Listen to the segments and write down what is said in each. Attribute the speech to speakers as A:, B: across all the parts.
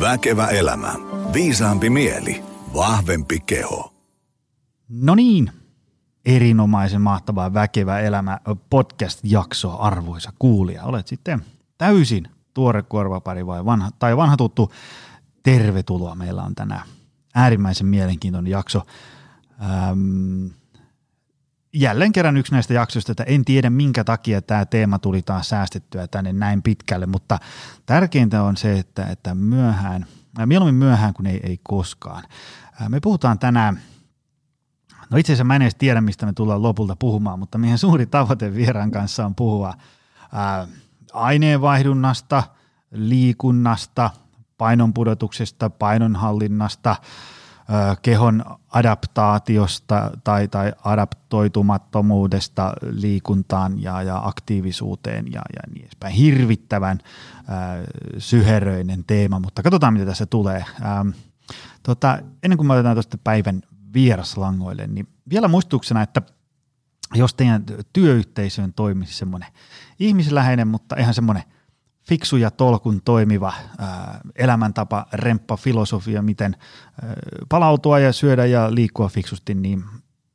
A: Väkevä elämä. Viisaampi mieli. Vahvempi keho.
B: No niin, erinomaisen mahtavaa Väkevä elämä podcast-jaksoa, arvoisa kuulija. Olet sitten täysin tuore korvapari vai vanha, tai vanha tuttu. Tervetuloa. Meillä on tänään äärimmäisen mielenkiintoinen jakso. Ähm, jälleen kerran yksi näistä jaksoista, että en tiedä minkä takia tämä teema tuli taas säästettyä tänne näin pitkälle, mutta tärkeintä on se, että, että myöhään, mieluummin myöhään kuin ei, ei koskaan. Me puhutaan tänään, no itse asiassa mä en edes tiedä, mistä me tullaan lopulta puhumaan, mutta meidän suuri tavoite vieraan kanssa on puhua ää, aineenvaihdunnasta, liikunnasta, painonpudotuksesta, painonhallinnasta, kehon adaptaatiosta tai, tai adaptoitumattomuudesta liikuntaan ja, ja aktiivisuuteen ja, ja niin edespäin. Hirvittävän äh, syheröinen teema, mutta katsotaan mitä tässä tulee. Ähm, tota, ennen kuin me otetaan tuosta päivän vieraslangoille, niin vielä muistutuksena, että jos teidän työyhteisöön toimisi semmoinen ihmisläheinen, mutta ihan semmoinen – fiksu ja tolkun toimiva ää, elämäntapa, remppa, filosofia, miten ää, palautua ja syödä ja liikkua fiksusti, niin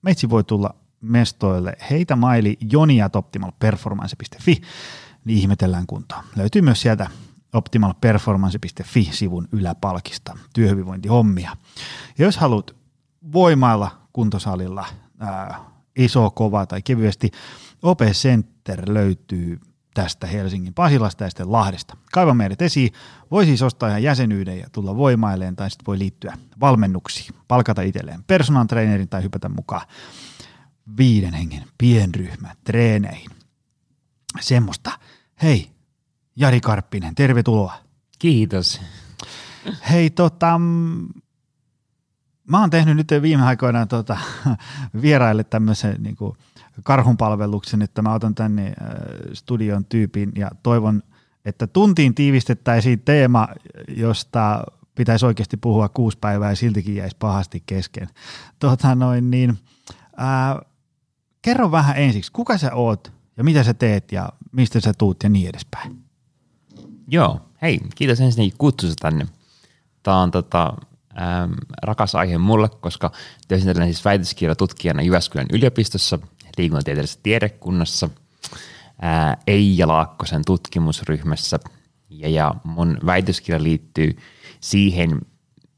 B: meitsi voi tulla mestoille. Heitä maili joniatoptimalperformance.fi, niin ihmetellään kuntoon. Löytyy myös sieltä optimalperformance.fi-sivun yläpalkista työhyvinvointihommia. Ja jos haluat voimailla kuntosalilla ää, iso, kova tai kevyesti, OP Center löytyy tästä Helsingin Pasilasta ja sitten Lahdesta. Kaiva meidät esiin. Voi siis ostaa ihan jäsenyyden ja tulla voimailleen tai sitten voi liittyä valmennuksiin, palkata itselleen personal trainerin tai hypätä mukaan viiden hengen pienryhmä treeneihin. Semmoista. Hei, Jari Karppinen, tervetuloa.
C: Kiitos.
B: Hei, tota, mä oon tehnyt nyt viime aikoina tota, vieraille tämmöisen niin kuin, karhunpalveluksen, että mä otan tänne äh, studion tyypin ja toivon, että tuntiin tiivistettäisiin teema, josta pitäisi oikeasti puhua kuusi päivää ja siltikin jäisi pahasti kesken. Tota noin, niin, ää, äh, kerro vähän ensiksi, kuka sä oot ja mitä sä teet ja mistä sä tuut ja niin edespäin.
C: Joo, hei, kiitos ensinnäkin kutsusta tänne. Tämä on tota, ähm, rakas aihe mulle, koska työskentelen siis väitöskirjatutkijana Jyväskylän yliopistossa – liikuntatieteellisessä tiedekunnassa, ää, Eija Laakkosen tutkimusryhmässä ja, ja mun väitöskirja liittyy siihen,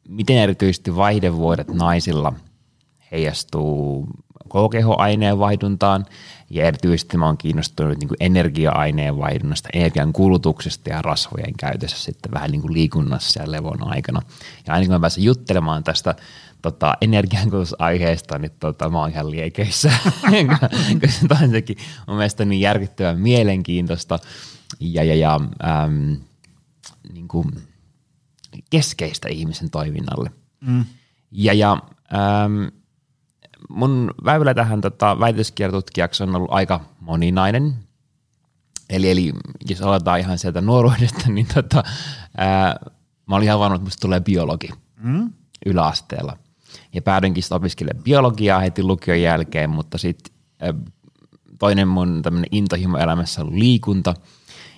C: miten erityisesti vaihdevuodet naisilla heijastuu kokehoaineenvaihduntaan ja erityisesti mä oon kiinnostunut niin energia-aineenvaihdunnasta, energian kulutuksesta ja rasvojen käytössä sitten vähän niin kuin liikunnassa ja levon aikana. Ja aina kun mä pääsen juttelemaan tästä tota, energiankulutusaiheesta, niin tota, mä oon ihan liekeissä, koska tämä on sekin mun mielestä niin järkyttävän mielenkiintoista ja, ja, ja äm, niin kuin keskeistä ihmisen toiminnalle. Mm. Ja, ja äm, mun väylä tähän tota, väitöskiertutkijaksi on ollut aika moninainen. Eli, eli jos aloitetaan ihan sieltä nuoruudesta, niin tota, ää, mä olin ihan varma, että musta tulee biologi mm. yläasteella. Ja päädyinkin sitten opiskelemaan biologiaa heti lukion jälkeen, mutta sitten toinen mun tämmöinen intohimo elämässä on liikunta.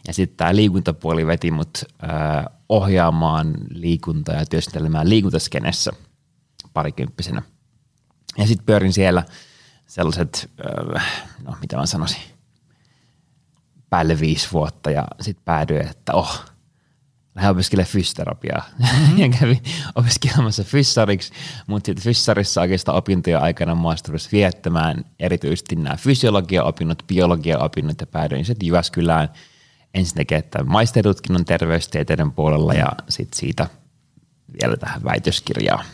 C: Ja sitten tämä liikuntapuoli veti mut äh, ohjaamaan liikuntaa ja työskentelemään liikuntaskenessä parikymppisenä. Ja sitten pyörin siellä sellaiset, äh, no mitä mä sanoisin, päälle viisi vuotta ja sitten päädyin, että oh, lähdin opiskelemaan fysioterapiaa mm-hmm. ja kävin opiskelemassa fyssariksi, mutta sitten fyssarissa oikeastaan opintojen aikana mua viettämään erityisesti nämä fysiologia-opinnot, biologia-opinnot ja päädyin sitten Jyväskylään ensinnäkin, että maisteritutkinnon terveystieteiden puolella ja sitten siitä vielä tähän väitöskirjaan.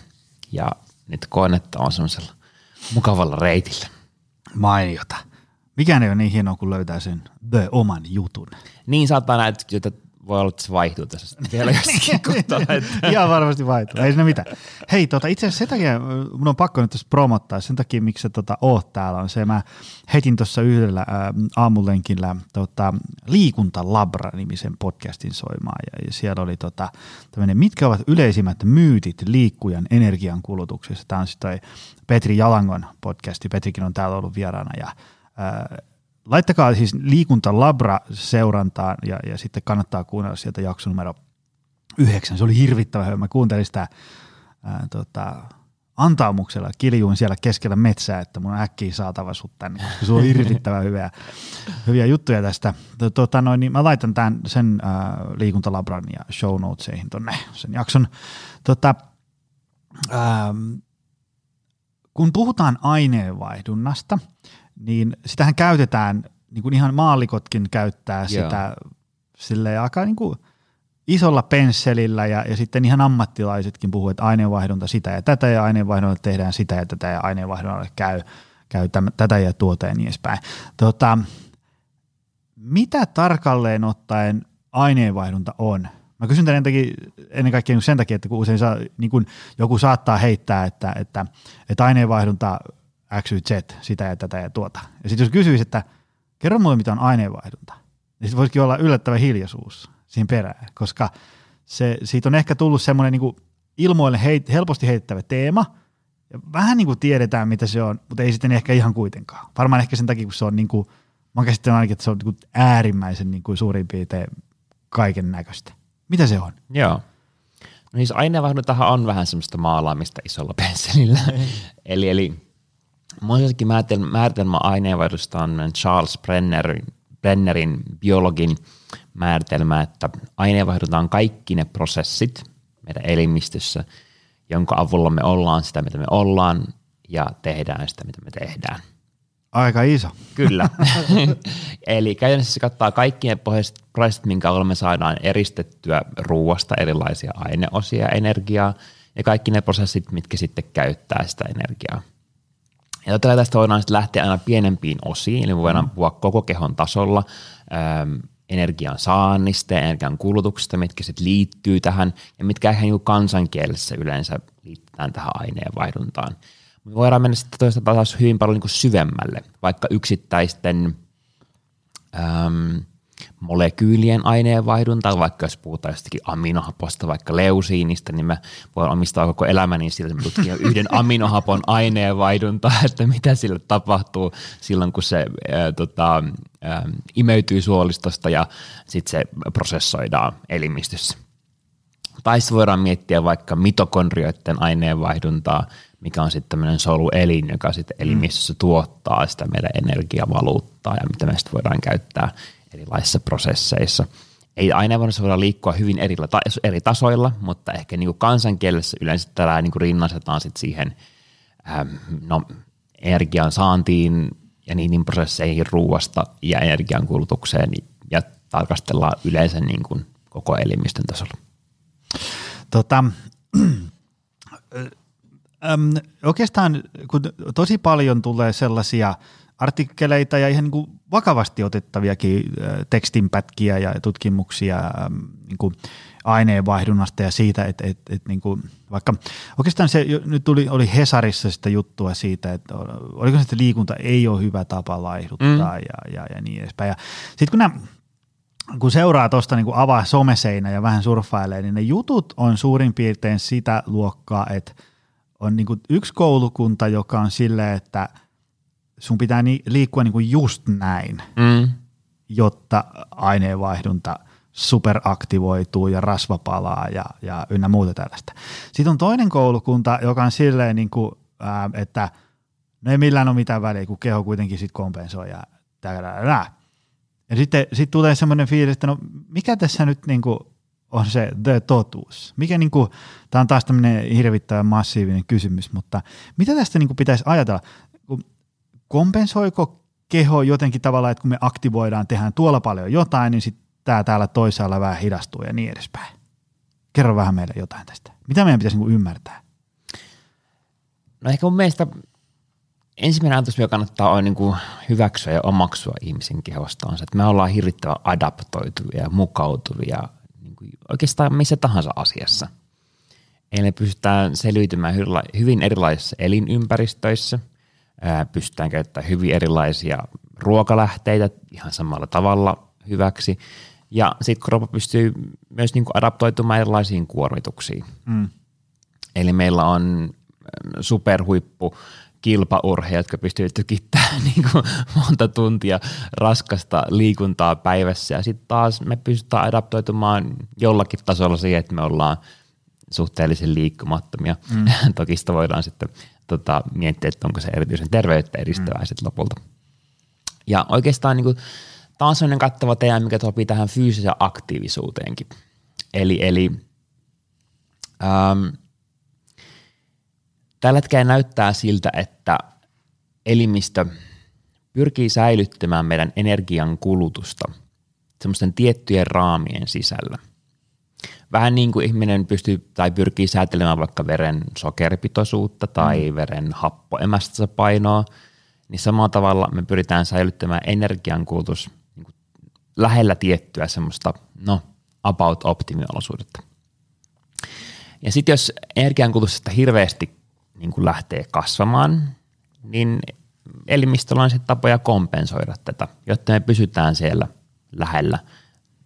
C: Ja nyt koen, että on semmoisella mukavalla reitillä.
B: Mainiota. Mikään ei ole niin hienoa, kun löytää sen the oman jutun.
C: Niin saattaa näitä, että voi olla, että se vaihtuu tässä vielä jossakin kohtaa.
B: Ihan varmasti vaihtuu, ei siinä mitään. Hei, tota, itse asiassa sen takia mun on pakko nyt tässä promottaa, sen takia miksi sä tota, oot täällä on se, mä heitin tuossa yhdellä ä, aamulenkillä tota, Liikuntalabra-nimisen podcastin soimaan ja, ja siellä oli tota, mitkä ovat yleisimmät myytit liikkujan energiankulutuksessa. Tämä on sitten Petri Jalangon podcasti, Petrikin on täällä ollut vieraana ja ä, laittakaa siis liikuntalabra seurantaan ja, ja sitten kannattaa kuunnella sieltä jaksonumero yhdeksän. Se oli hirvittävä hyvä. Mä kuuntelin sitä ää, tota, antaumuksella kiljuin siellä keskellä metsää, että mun on äkkiä saatava sut tänne, koska se on hirvittävän hyviä, hyviä juttuja tästä. Tota, noin, niin mä laitan tämän sen ää, liikuntalabran ja show notesihin tonne sen jakson. Tota, ää, kun puhutaan aineenvaihdunnasta, niin sitähän käytetään, niin kuin ihan maallikotkin käyttää Joo. sitä sille aika niin kuin isolla pensselillä ja, ja sitten ihan ammattilaisetkin puhuu, että aineenvaihdunta sitä ja tätä ja aineenvaihdunta tehdään sitä ja tätä ja aineenvaihdunnalle käy, käy täm, tätä ja tuota ja niin edespäin. Tota, mitä tarkalleen ottaen aineenvaihdunta on? Mä kysyn tämän ennen kaikkea sen takia, että kun usein saa, niin kun joku saattaa heittää, että, että, että aineenvaihdunta X, Y, Z, sitä ja tätä ja tuota. Ja sitten jos kysyisi, että kerro mulle mitä on aineenvaihdunta, niin sitten voisikin olla yllättävä hiljaisuus siihen perään, koska se, siitä on ehkä tullut semmoinen niin ilmoille heit, helposti heittävä teema, ja vähän niin kuin tiedetään, mitä se on, mutta ei sitten ehkä ihan kuitenkaan. Varmaan ehkä sen takia, kun se on niin kuin, mä käsittelen ainakin, että se on niin kuin äärimmäisen niin kuin suurin piirtein kaiken näköistä. Mitä se on?
C: Joo. No siis aineenvaihduntahan on vähän semmoista maalaamista isolla pensselillä. eli, eli Moisellekin määritelmä aineenvaihdosta on Charles Brennerin, Brennerin biologin määritelmä, että aineenvaihdutaan kaikki ne prosessit meidän elimistössä, jonka avulla me ollaan sitä, mitä me ollaan, ja tehdään sitä, mitä me tehdään.
B: Aika iso.
C: Kyllä. Eli käytännössä se kattaa kaikki ne prosessit, minkä avulla me saadaan eristettyä ruuasta erilaisia aineosia energiaa, ja kaikki ne prosessit, mitkä sitten käyttää sitä energiaa. Ja totta tästä voidaan sitten lähteä aina pienempiin osiin, eli me voidaan puhua koko kehon tasolla äm, energian saannista ja energian kulutuksesta, mitkä sitten liittyy tähän ja mitkä ihan niin kansankielessä yleensä liitetään tähän aineenvaihduntaan. Me voidaan mennä sitten toista taas hyvin paljon niin syvemmälle, vaikka yksittäisten äm, molekyylien aineenvaihdunta, vaikka jos puhutaan jostakin aminohaposta, vaikka leusiinista, niin mä voin omistaa koko elämäni sillä, että tutkin yhden aminohapon aineenvaihdunta, että mitä sille tapahtuu silloin, kun se ää, tota, ää, imeytyy suolistosta ja sitten se prosessoidaan elimistössä. Tai sitten voidaan miettiä vaikka mitokondrioiden aineenvaihduntaa, mikä on sitten tämmöinen soluelin, joka sitten elimistössä tuottaa sitä meidän energiavaluuttaa ja mitä me sitten voidaan käyttää erilaisissa prosesseissa. Ei aina voida liikkua hyvin eri, eri tasoilla, mutta ehkä niin kuin kansankielessä yleensä tällä niin kuin rinnastetaan sit siihen ähm, no, energian saantiin ja niihin prosesseihin ruuasta ja energian kulutukseen ja tarkastellaan yleensä niin kuin koko elimistön tasolla.
B: Tota, ähm, oikeastaan kun tosi paljon tulee sellaisia artikkeleita ja ihan niin kuin vakavasti otettaviakin tekstinpätkiä ja tutkimuksia niin kuin aineenvaihdunnasta ja siitä, että, että, että niin kuin, vaikka oikeastaan se nyt tuli, oli Hesarissa sitä juttua siitä, että oliko se, että liikunta ei ole hyvä tapa laihduttaa mm. ja, ja, ja niin edespäin. Ja sitten kun nämä kun seuraa tuosta niin avaa someseinä ja vähän surffailee, niin ne jutut on suurin piirtein sitä luokkaa, että on niin kuin yksi koulukunta, joka on silleen, että – sun pitää ni, liikkua niin kuin just näin, mm. jotta aineenvaihdunta superaktivoituu ja rasva palaa ja, ja ynnä muuta tällaista. Sitten on toinen koulukunta, joka on silleen, niin kuin, ää, että no ei millään ole mitään väliä, kun keho kuitenkin sitten kompensoi ja tää, Ja sitten sit tulee semmoinen fiilis, että no mikä tässä nyt niin kuin on se the totuus? Mikä niin kuin, tämä on taas tämmöinen hirvittävän massiivinen kysymys, mutta mitä tästä niin kuin pitäisi ajatella? Kompensoiko keho jotenkin tavalla, että kun me aktivoidaan, tehdään tuolla paljon jotain, niin sitten tämä täällä toisaalla vähän hidastuu ja niin edespäin. Kerro vähän meille jotain tästä. Mitä meidän pitäisi niin ymmärtää?
C: No ehkä mun mielestä ensimmäinen ajatus, joka kannattaa on niin hyväksyä ja omaksua ihmisen kehosta, on se, että me ollaan hirvittävän adaptoituvia ja mukautuvia niin kuin oikeastaan missä tahansa asiassa. Eli me pystytään selviytymään hyvin erilaisissa elinympäristöissä – pystytään käyttämään hyvin erilaisia ruokalähteitä ihan samalla tavalla hyväksi. Ja sitten kroppa pystyy myös niin kuin adaptoitumaan erilaisiin kuormituksiin. Mm. Eli meillä on superhuippu kilpaurheja, jotka pystyvät tykittämään niin kuin monta tuntia raskasta liikuntaa päivässä. Ja sitten taas me pystytään adaptoitumaan jollakin tasolla siihen, että me ollaan suhteellisen liikkumattomia. Mm. Toki sitä voidaan sitten tota, miettiä, että onko se erityisen terveyttä edistävää mm. sitten lopulta. Ja oikeastaan niin kuin, tämä on sellainen kattava teema, mikä sopii tähän fyysiseen aktiivisuuteenkin. Eli, eli ähm, tällä hetkellä näyttää siltä, että elimistö pyrkii säilyttämään meidän energian kulutusta semmoisten tiettyjen raamien sisällä. Vähän niin kuin ihminen pystyy tai pyrkii säätelemään vaikka veren sokeripitoisuutta tai mm. veren happoemästä niin samalla tavalla me pyritään säilyttämään energiankulutus niin kuin lähellä tiettyä semmoista, no, about optimiolosuudetta. Ja sitten jos energiankulutusta hirveästi niin kuin lähtee kasvamaan, niin elimistöllä on sitten tapoja kompensoida tätä, jotta me pysytään siellä lähellä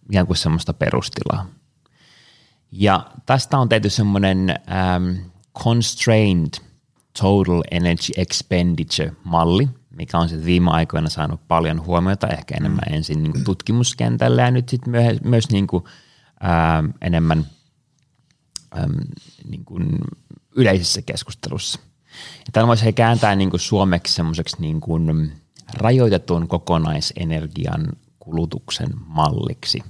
C: ikään kuin semmoista perustilaa. Ja tästä on tehty semmoinen ähm, constrained total energy expenditure malli, mikä on sitten viime aikoina saanut paljon huomiota, ehkä enemmän mm. ensin niin tutkimuskentällä ja nyt sitten myös, myös niin kuin, ähm, enemmän ähm, niin kuin yleisessä keskustelussa. Ja tämän voisi kääntää niin kuin suomeksi semmoiseksi niin kuin rajoitetun kokonaisenergian kulutuksen malliksi.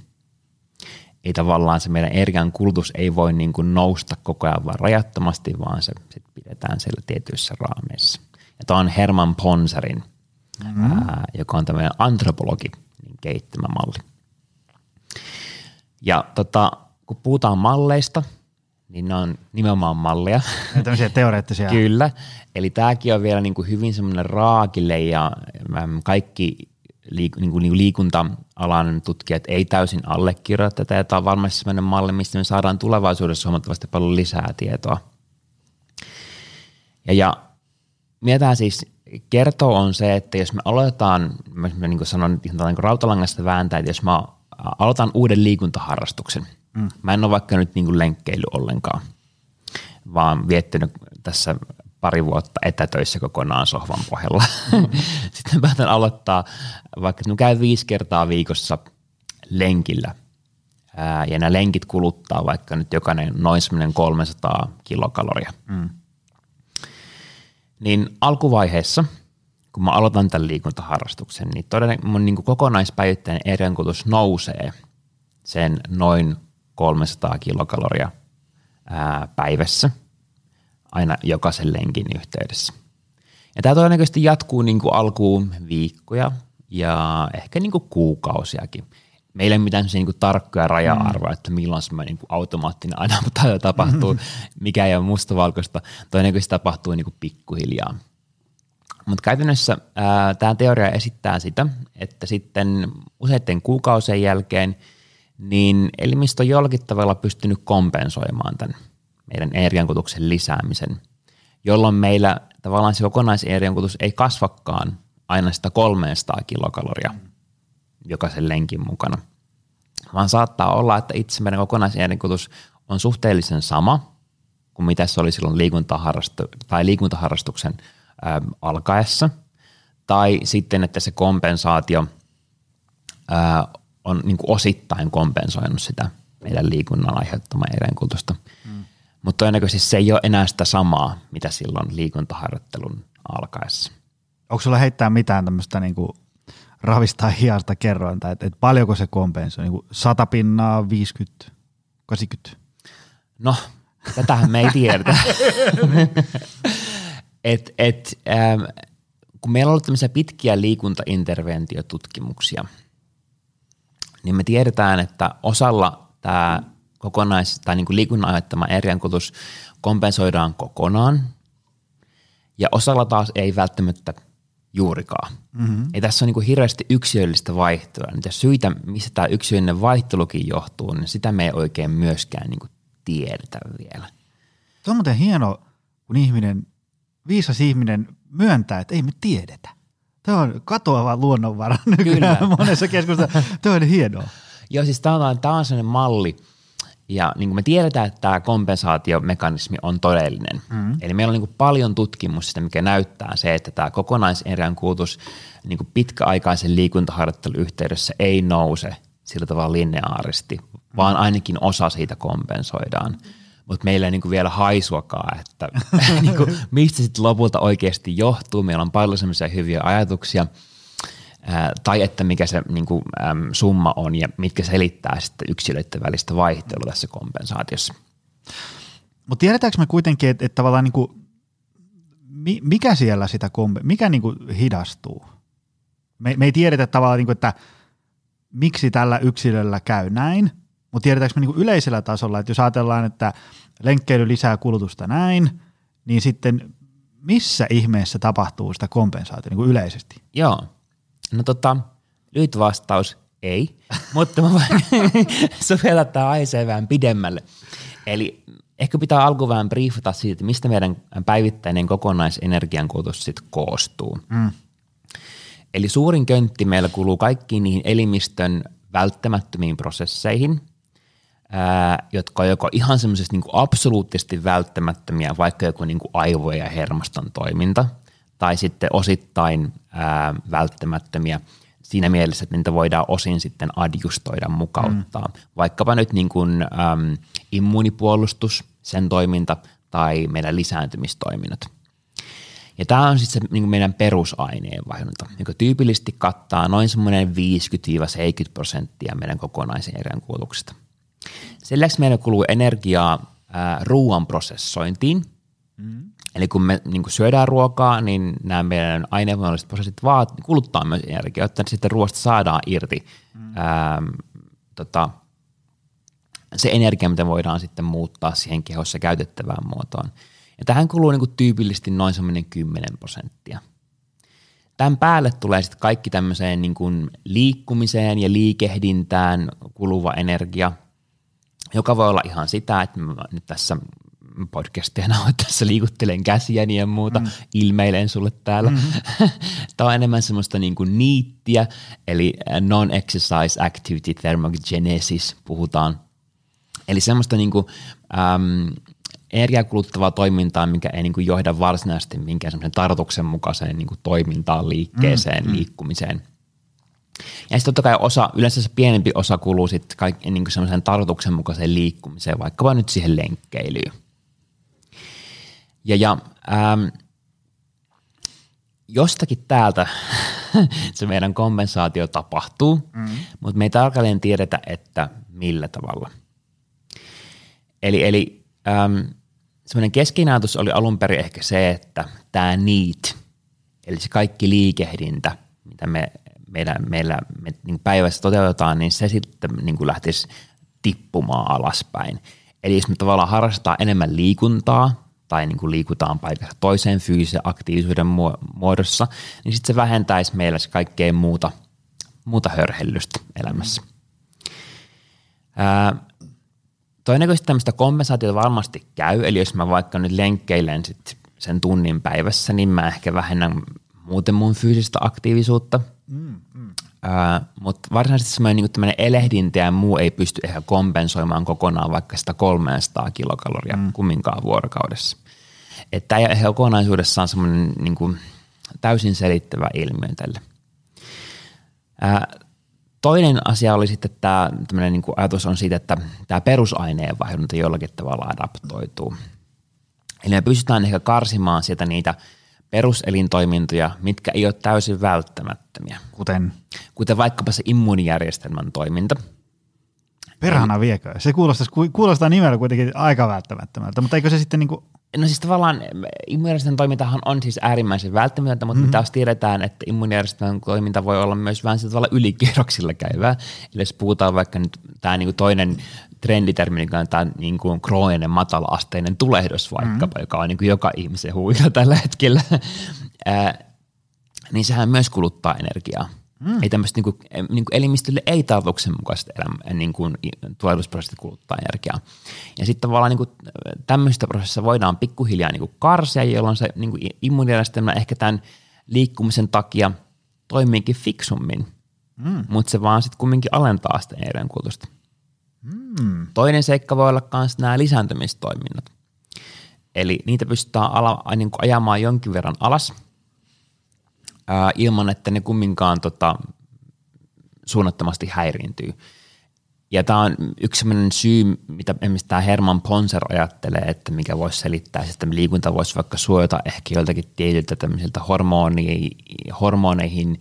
C: Ei tavallaan se meidän energian kulutus ei voi niin kuin nousta koko ajan vaan rajattomasti, vaan se sit pidetään siellä tietyissä raameissa. Ja tämä on Herman Ponsarin, mm-hmm. ää, joka on tämmöinen antropologi, niin kehittämä malli. Ja tota, kun puhutaan malleista – niin ne on nimenomaan malleja.
B: Ja tämmöisiä teoreettisia.
C: Kyllä. Eli tämäkin on vielä niin kuin hyvin semmoinen raakille ja kaikki liik- niin kuin liikunta-alan tutkijat ei täysin allekirjoita tätä. Ja tämä on varmasti sellainen malli, mistä me saadaan tulevaisuudessa huomattavasti paljon lisää tietoa. Ja, ja mitä siis kertoo on se, että jos me aloitetaan, mä niin kuin sanon niin rautalangasta vääntää, että jos mä aloitan uuden liikuntaharrastuksen – Mm. Mä en ole vaikka nyt niin kuin lenkkeily ollenkaan, vaan viettänyt tässä pari vuotta etätöissä kokonaan sohvan pohjalla. Mm. Sitten päätän aloittaa, vaikka mä käyn viisi kertaa viikossa lenkillä, ää, ja nämä lenkit kuluttaa vaikka nyt jokainen noin semmoinen 300 kilokaloria. Mm. Niin alkuvaiheessa, kun mä aloitan tämän liikuntaharrastuksen, niin todennäköisesti mun niin kokonaispäivittäinen eriankulutus nousee sen noin 300 kilokaloria ää, päivässä aina jokaisen lenkin yhteydessä. Ja tämä todennäköisesti jatkuu niin kuin alkuun viikkoja ja ehkä niin kuin kuukausiakin. Meillä ei ole mitään niin kuin tarkkoja raja-arvoja, että milloin semmoinen niin automaattinen aina tapahtuu, mikä ei ole mustavalkoista. Todennäköisesti tapahtuu niin kuin pikkuhiljaa. Mutta käytännössä ää, tämä teoria esittää sitä, että sitten useiden kuukausien jälkeen – niin elimistö on jollakin tavalla pystynyt kompensoimaan tämän meidän energiankulutuksen lisäämisen, jolloin meillä tavallaan se kokonaisenergiankutus ei kasvakaan aina sitä 300 kilokaloria jokaisen lenkin mukana, vaan saattaa olla, että itse meidän kokonaisenergiankutus on suhteellisen sama kuin mitä se oli silloin liikuntaharrastu- tai liikuntaharrastuksen ää, alkaessa, tai sitten, että se kompensaatio ää, on niin osittain kompensoinut sitä meidän liikunnan aiheuttamaa erenkulutusta. Mutta todennäköisesti se ei ole enää sitä samaa, mitä silloin liikuntaharjoittelun alkaessa.
B: Onko sulla heittää mitään tämmöistä niin kuin ravistaa hiasta kerrointa, että, että paljonko se kompensoi? Niin kuin 100 pinnaa, 50, 80?
C: No, tätähän me ei tiedetä. et, et, ähm, kun meillä on ollut tämmöisiä pitkiä liikuntainterventiotutkimuksia – niin me tiedetään, että osalla tämä kokonais- tai niin kuin liikunnan aiheuttama eriankulutus kompensoidaan kokonaan ja osalla taas ei välttämättä juurikaan. Mm-hmm. Ei tässä ole niin kuin hirveästi yksilöllistä vaihtoa. Niitä syitä, mistä tämä yksilöllinen vaihtelukin johtuu, niin sitä me ei oikein myöskään niin kuin tiedetä vielä.
B: Tuo on muuten hieno, kun ihminen, viisas ihminen myöntää, että ei me tiedetä. Tämä on katoava luonnonvara nykyään Kyllä. monessa keskustelussa. Tämä on hienoa.
C: Joo, siis tämä on, tämä on sellainen malli, Ja niin kuin me tiedetään, että tämä kompensaatiomekanismi on todellinen. Mm. Eli meillä on niin kuin paljon tutkimusta, mikä näyttää se, että tämä kokonaisenergian kulutus niin kuin pitkäaikaisen liikuntaharjoittelun yhteydessä ei nouse sillä tavalla lineaaristi, vaan ainakin osa siitä kompensoidaan. Mutta meillä ei niin vielä haisuakaan, että niin kuin, mistä sitten lopulta oikeasti johtuu. Meillä on paljon sellaisia hyviä ajatuksia – tai että mikä se niin kuin, äm, summa on ja mitkä selittää sitten yksilöiden välistä vaihtelua tässä kompensaatiossa.
B: Mutta tiedetäänkö me kuitenkin, että, että tavallaan niin kuin, mikä siellä sitä kompe- mikä niin kuin hidastuu? Me, me ei tiedetä tavallaan, niin kuin, että miksi tällä yksilöllä käy näin, mutta tiedetäänkö me niin kuin yleisellä tasolla, että jos ajatellaan, että lenkkeily lisää kulutusta näin, niin sitten missä ihmeessä tapahtuu sitä kompensaatiota niin kuin yleisesti?
C: Joo, No tota, lyhyt vastaus, ei, mutta mä voin soveltaa aiheeseen vähän pidemmälle. Eli ehkä pitää alkuun vähän briefata siitä, mistä meidän päivittäinen kokonaisenergiankulutus sitten koostuu. Mm. Eli suurin köntti meillä kuluu kaikkiin niihin elimistön välttämättömiin prosesseihin, ää, jotka on joko ihan semmoisesti niin absoluuttisesti välttämättömiä, vaikka joku niin kuin aivojen ja hermoston toiminta – tai sitten osittain ää, välttämättömiä siinä mielessä, että niitä voidaan osin sitten adjustoida, mukauttaa. Mm. Vaikkapa nyt niin kuin, äm, immuunipuolustus, sen toiminta tai meidän lisääntymistoiminnot. Ja tämä on sitten se niin kuin meidän perusaineenvaihdunta, joka tyypillisesti kattaa noin semmoinen 50-70 prosenttia meidän kokonaisen kulutuksesta. Sen lisäksi meillä kuluu energiaa ää, ruoan prosessointiin, mm. Eli kun me niin kun syödään ruokaa, niin nämä meidän aineenvoimalliset prosessit vaat, kuluttaa myös energiaa, jotta sitten ruoasta saadaan irti mm. ää, tota, se energia, mitä voidaan sitten muuttaa siihen kehossa käytettävään muotoon. Ja tähän kuluu niin tyypillisesti noin semmoinen 10 prosenttia. Tämän päälle tulee sitten kaikki tämmöiseen niin kuin liikkumiseen ja liikehdintään kuluva energia, joka voi olla ihan sitä, että nyt tässä podcastia tässä liikuttelen käsiäni ja muuta, mm. ilmeilen sulle täällä. Mm-hmm. Tämä on enemmän semmoista niin kuin niittiä, eli non-exercise activity thermogenesis puhutaan. Eli semmoista niin kuin, äm, energiakuluttavaa toimintaa, mikä ei niin kuin johda varsinaisesti minkään semmoisen tarkoituksenmukaiseen niin kuin toimintaan, liikkeeseen, mm, liikkumiseen. Ja sitten totta kai osa, yleensä se pienempi osa kuluu sitten niin semmoiseen tarkoituksenmukaiseen liikkumiseen, vaikkapa nyt siihen lenkkeilyyn. Ja, ja ähm, jostakin täältä se meidän kompensaatio tapahtuu, mm. mutta me ei tarkalleen tiedetä, että millä tavalla. Eli, eli ähm, semmoinen keskinäytys oli alun perin ehkä se, että tämä need, eli se kaikki liikehdintä, mitä me, meillä, meillä me niin päivässä toteutetaan, niin se sitten niin kuin lähtisi tippumaan alaspäin. Eli jos me tavallaan harrastetaan enemmän liikuntaa, tai niin kuin liikutaan paikasta toiseen fyysisen aktiivisuuden muodossa, niin sitten se vähentäisi meillä se kaikkea muuta, muuta hörhellystä elämässä. Ää, todennäköisesti tämmöistä kompensaatiota varmasti käy, eli jos mä vaikka nyt lenkkeilen sit sen tunnin päivässä, niin mä ehkä vähennän muuten mun fyysistä aktiivisuutta. Mm, mm. Mutta varsinaisesti semmoinen niin elehdintä ja muu ei pysty ehkä kompensoimaan kokonaan vaikka sitä 300 kilokaloria mm. kumminkaan vuorokaudessa. Että tämä ei kokonaisuudessaan semmoinen niin kuin täysin selittävä ilmiö tälle. Ää, toinen asia oli sitten tämä niin kuin ajatus on siitä, että tämä perusaineenvaihdunta jollakin tavalla adaptoituu. Eli me pystytään ehkä karsimaan sieltä niitä peruselintoimintoja, mitkä ei ole täysin välttämättömiä.
B: Kuten?
C: Kuten vaikkapa se immuunijärjestelmän toiminta.
B: Perhana viekö? Se kuulostaa, kuulostaa nimellä kuitenkin aika välttämättömältä, mutta eikö se sitten niin kuin
C: No siis tavallaan immuunijärjestelmän toimintahan on siis äärimmäisen välttämätöntä, mutta mm-hmm. me taas tiedetään, että immuunijärjestelmän toiminta voi olla myös vähän tavalla ylikierroksilla käyvää. Eli jos puhutaan vaikka nyt tämä niinku toinen trenditermi, niin tämä niinku krooninen matala-asteinen tulehdus vaikkapa, mm-hmm. joka on niinku joka ihmisen huija tällä hetkellä, ää, niin sehän myös kuluttaa energiaa. Mm. Ei tämmöistä niinku, niinku elimistölle ei tarkoituksenmukaiset elämä, niinku, tuotusprosessit kuluttaa energiaa. Ja sitten tavallaan niinku, tämmöistä prosessissa voidaan pikkuhiljaa niinku karsia, jolloin se niinku, immuunijärjestelmä ehkä tämän liikkumisen takia toimiikin fiksummin, mm. mutta se vaan sitten kumminkin alentaa sitä energiankulutusta. Hmm. Toinen seikka voi olla myös nämä lisääntymistoiminnot. Eli niitä pystytään ala, niin kuin ajamaan jonkin verran alas ilman, että ne kumminkaan tota, suunnattomasti häiriintyy. Ja tämä on yksi sellainen syy, mitä tämä Herman Ponser ajattelee, että mikä voisi selittää, että liikunta voisi vaikka suojata ehkä joiltakin tietyiltä tämmöisiltä hormoneihin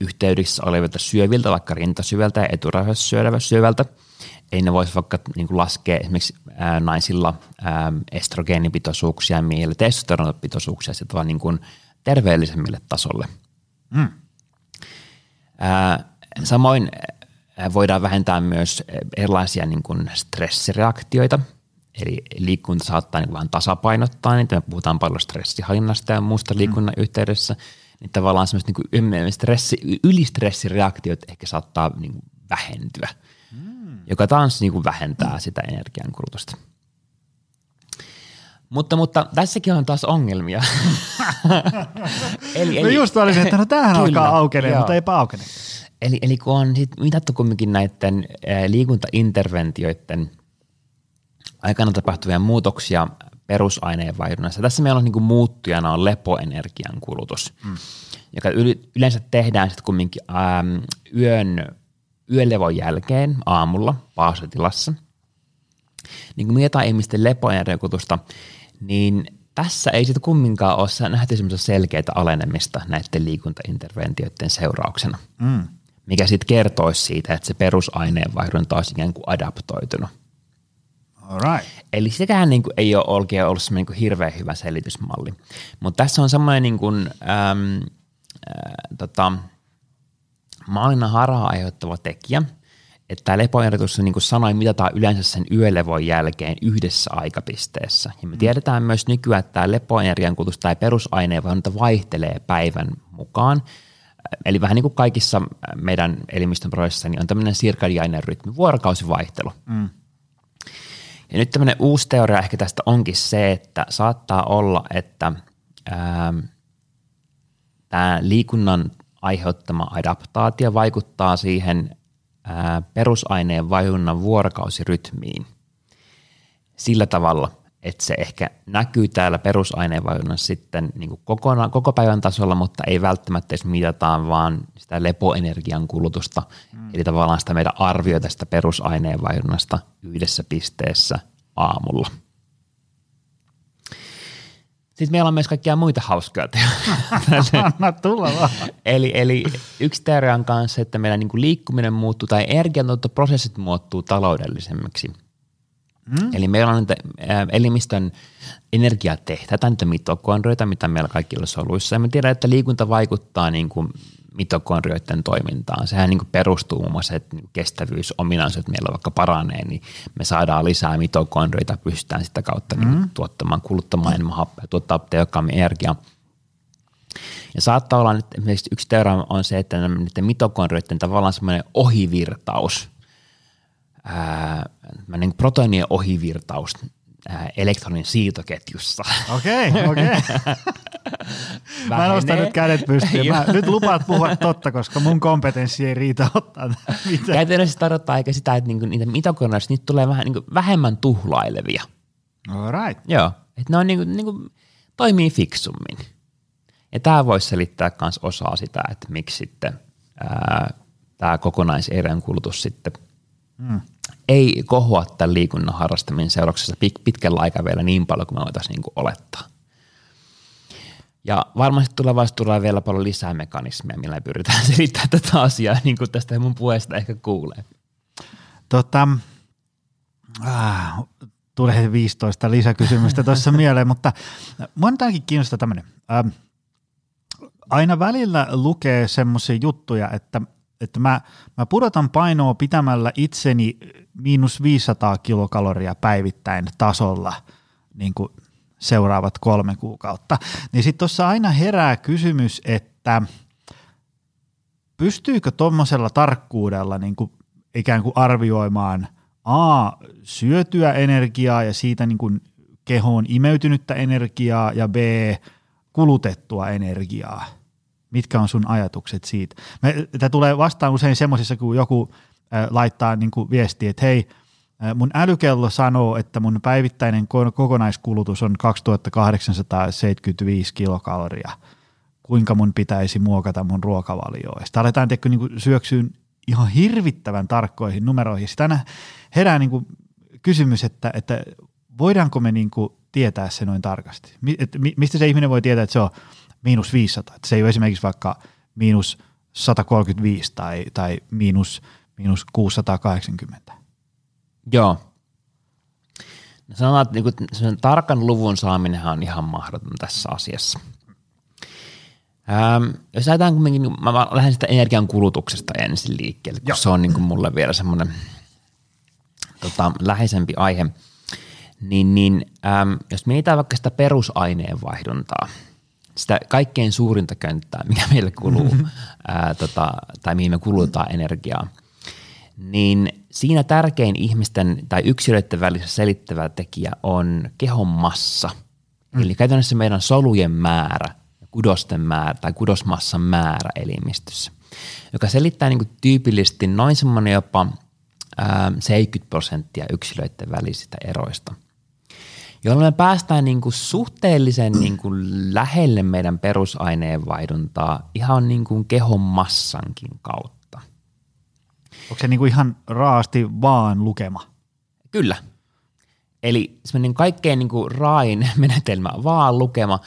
C: yhteydessä olevilta syöviltä, vaikka rintasyvältä ja eturauhassyövältä. Ei ne voisi vaikka niin kuin laskea esimerkiksi naisilla estrogeenipitoisuuksia ja miehillä testosteronipitoisuuksia sitten vaan niin kuin terveellisemmille tasolle. Mm. Samoin voidaan vähentää myös erilaisia niin kuin stressireaktioita, eli liikunta saattaa niin vähän tasapainottaa niitä, me puhutaan paljon stressihallinnasta ja muusta liikunnan mm. yhteydessä, niin tavallaan semmoiset niin stressi, ylistressireaktiot ehkä saattaa niin kuin vähentyä, mm. joka taas niin kuin vähentää sitä energiankulutusta. Mutta, mutta tässäkin on taas ongelmia.
B: eli, eli, no just olisin, että no tämähän kyllä, alkaa aukenee, mutta eipä aukene.
C: Eli, eli kun on sit mitattu kumminkin näiden liikuntainterventioiden aikana tapahtuvia muutoksia perusaineenvaihdunnassa. Tässä meillä on niin kuin muuttujana on lepoenergian kulutus, mm. joka yleensä tehdään sitten kumminkin ähm, yön, yölevon jälkeen aamulla pausatilassa. Niin kun mietitään ihmisten lepoenergian kulutusta, niin tässä ei sitten kumminkaan ole nähty semmoista selkeää alenemista näiden liikuntainterventioiden seurauksena. Mm mikä sitten kertoisi siitä, että se perusaineenvaihdunta olisi ikään kuin adaptoitunut.
B: Alright.
C: Eli sekään niin kuin ei ole oikein ollut semmoinen niin hirveän hyvä selitysmalli. Mutta tässä on semmoinen niin kuin, äm, äh, tota, maailman harhaa aiheuttava tekijä, että tämä lepoehdotus, niin kuin sanoin, mitataan yleensä sen yölevon jälkeen yhdessä aikapisteessä. Ja me mm. tiedetään myös nykyään, että tämä lepoenergian kulutus tai perusaineenvaihdunta vaihtelee päivän mukaan – Eli vähän niin kuin kaikissa meidän elimistön prosessissa, niin on tämmöinen sirkadiainen rytmi, vuorokausivaihtelu. Mm. Ja nyt tämmöinen uusi teoria ehkä tästä onkin se, että saattaa olla, että ää, tämä liikunnan aiheuttama adaptaatio vaikuttaa siihen perusaineen vaihdunnan vuorokausirytmiin sillä tavalla – että se ehkä näkyy täällä perusaineenvaihdunnan sitten niin kuin kokonaan, koko päivän tasolla, mutta ei välttämättä edes mitataan vaan sitä lepoenergian kulutusta, mm. eli tavallaan sitä meidän arvio tästä perusaineenvaihdunnasta yhdessä pisteessä aamulla. Sitten meillä on myös kaikkia muita hauskoja
B: Anna tulla vaan.
C: eli, eli yksi teoria on kanssa, että meidän niin liikkuminen muuttuu tai energiantuottoprosessit muuttuu taloudellisemmiksi – Mm. Eli meillä on näitä elimistön energiatehtäitä, niitä mitokondrioita, mitä meillä kaikilla soluissa. Ja me tiedän, että liikunta vaikuttaa niin kuin mitokondrioiden toimintaan. Sehän niin perustuu muun muassa, että kestävyysominaisuudet meillä vaikka paranee, niin me saadaan lisää mitokondrioita, pystytään sitä kautta mm. niin tuottamaan, kuluttamaan enemmän happea, tuottaa tehokkaammin energiaa. Ja saattaa olla, että esimerkiksi yksi teoria on se, että niiden mitokondrioiden tavallaan semmoinen ohivirtaus – ää, niin proteinien ohivirtaus elektronin siirtoketjussa.
B: Okei, okay, okei. Okay. Mä nostan nyt kädet pystyyn. Mä nyt lupaat puhua totta, koska mun kompetenssi ei riitä ottaa mitään.
C: Käytännössä tarkoittaa eikä sitä, että niinku niitä mitokondrioita niitä tulee vähän niinku vähemmän tuhlailevia.
B: All right.
C: Joo, että ne on niinku, niinku, toimii fiksummin. Ja tämä voisi selittää myös osaa sitä, että miksi sitten tämä kokonaiserän kulutus sitten mm ei kohoa tämän liikunnan harrastamisen seurauksessa pitkällä aikavälillä niin paljon kuin me voitaisiin niin olettaa. Ja varmasti tulevaisuudessa tulee vielä paljon lisää mekanismeja, millä pyritään selittämään tätä asiaa, niin kuin tästä mun puheesta ehkä kuulee.
B: Tota, äh, tulee 15 lisäkysymystä tuossa mieleen, mutta mua tämäkin kiinnostaa tämmöinen. Ähm, aina välillä lukee semmoisia juttuja, että että mä, mä pudotan painoa pitämällä itseni miinus 500 kilokaloria päivittäin tasolla niin kuin seuraavat kolme kuukautta. Niin sitten tuossa aina herää kysymys, että pystyykö tuommoisella tarkkuudella niin kuin ikään kuin arvioimaan A, syötyä energiaa ja siitä niin kuin kehoon imeytynyttä energiaa ja B, kulutettua energiaa – Mitkä on sun ajatukset siitä? Tämä tulee vastaan usein semmoisissa, kun joku laittaa niin kuin viestiä, että hei, Mun älykello sanoo, että mun päivittäinen kokonaiskulutus on 2875 kilokaloria. Kuinka mun pitäisi muokata mun ruokavalioa? Sitten aletaan tehdä niin syöksyyn ihan hirvittävän tarkkoihin numeroihin. Sitä herää niin kuin kysymys, että, että voidaanko me niin kuin tietää se noin tarkasti? Et mistä se ihminen voi tietää, että se on miinus 500? Että se ei ole esimerkiksi vaikka miinus 135 tai, tai miinus, miinus 680.
C: Joo. No sanotaan, että niin sen tarkan luvun saaminen on ihan mahdoton tässä asiassa. Ähm, jos ajatellaan kuitenkin, mä lähden sitä energian kulutuksesta ensin liikkeelle, kun Joo. se on niin kuin mulle vielä semmoinen tota, läheisempi aihe. Niin, niin ähm, jos mietitään vaikka sitä perusaineenvaihduntaa, sitä kaikkein suurinta könttää, mikä meille kuluu, mm-hmm. ää, tota, tai mihin me kulutaan energiaa, niin siinä tärkein ihmisten tai yksilöiden välissä selittävä tekijä on kehon massa. Mm. Eli käytännössä meidän solujen määrä, kudosten määrä tai kudosmassan määrä elimistössä, joka selittää niin kuin tyypillisesti noin semmoinen jopa ää, 70 prosenttia yksilöiden välisistä eroista jolloin me päästään niin kuin suhteellisen niin kuin lähelle meidän perusaineenvaihduntaa ihan niin kuin kehon massankin kautta.
B: Onko se niin kuin ihan raasti vaan lukema?
C: Kyllä. Eli semmoinen kaikkein niin kuin raain menetelmä vaan lukema,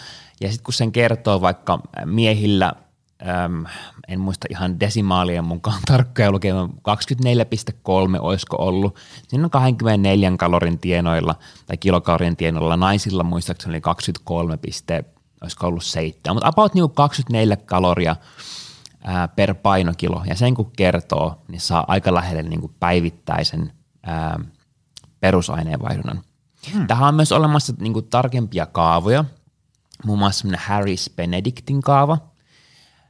C: ja sitten kun sen kertoo vaikka miehillä – äm, en muista ihan desimaalien mukaan tarkkoja lukema, 24,3 olisiko ollut. Siinä on 24 kalorin tienoilla tai kilokalorin tienoilla. Naisilla muistaakseni oli 23, olisiko ollut 7, mutta about niin 24 kaloria ää, per painokilo. Ja sen kun kertoo, niin saa aika lähelle niin kuin päivittäisen ää, perusaineenvaihdunnan. Hmm. Tähän on myös olemassa niin kuin tarkempia kaavoja, muun muassa Harris Benedictin kaava –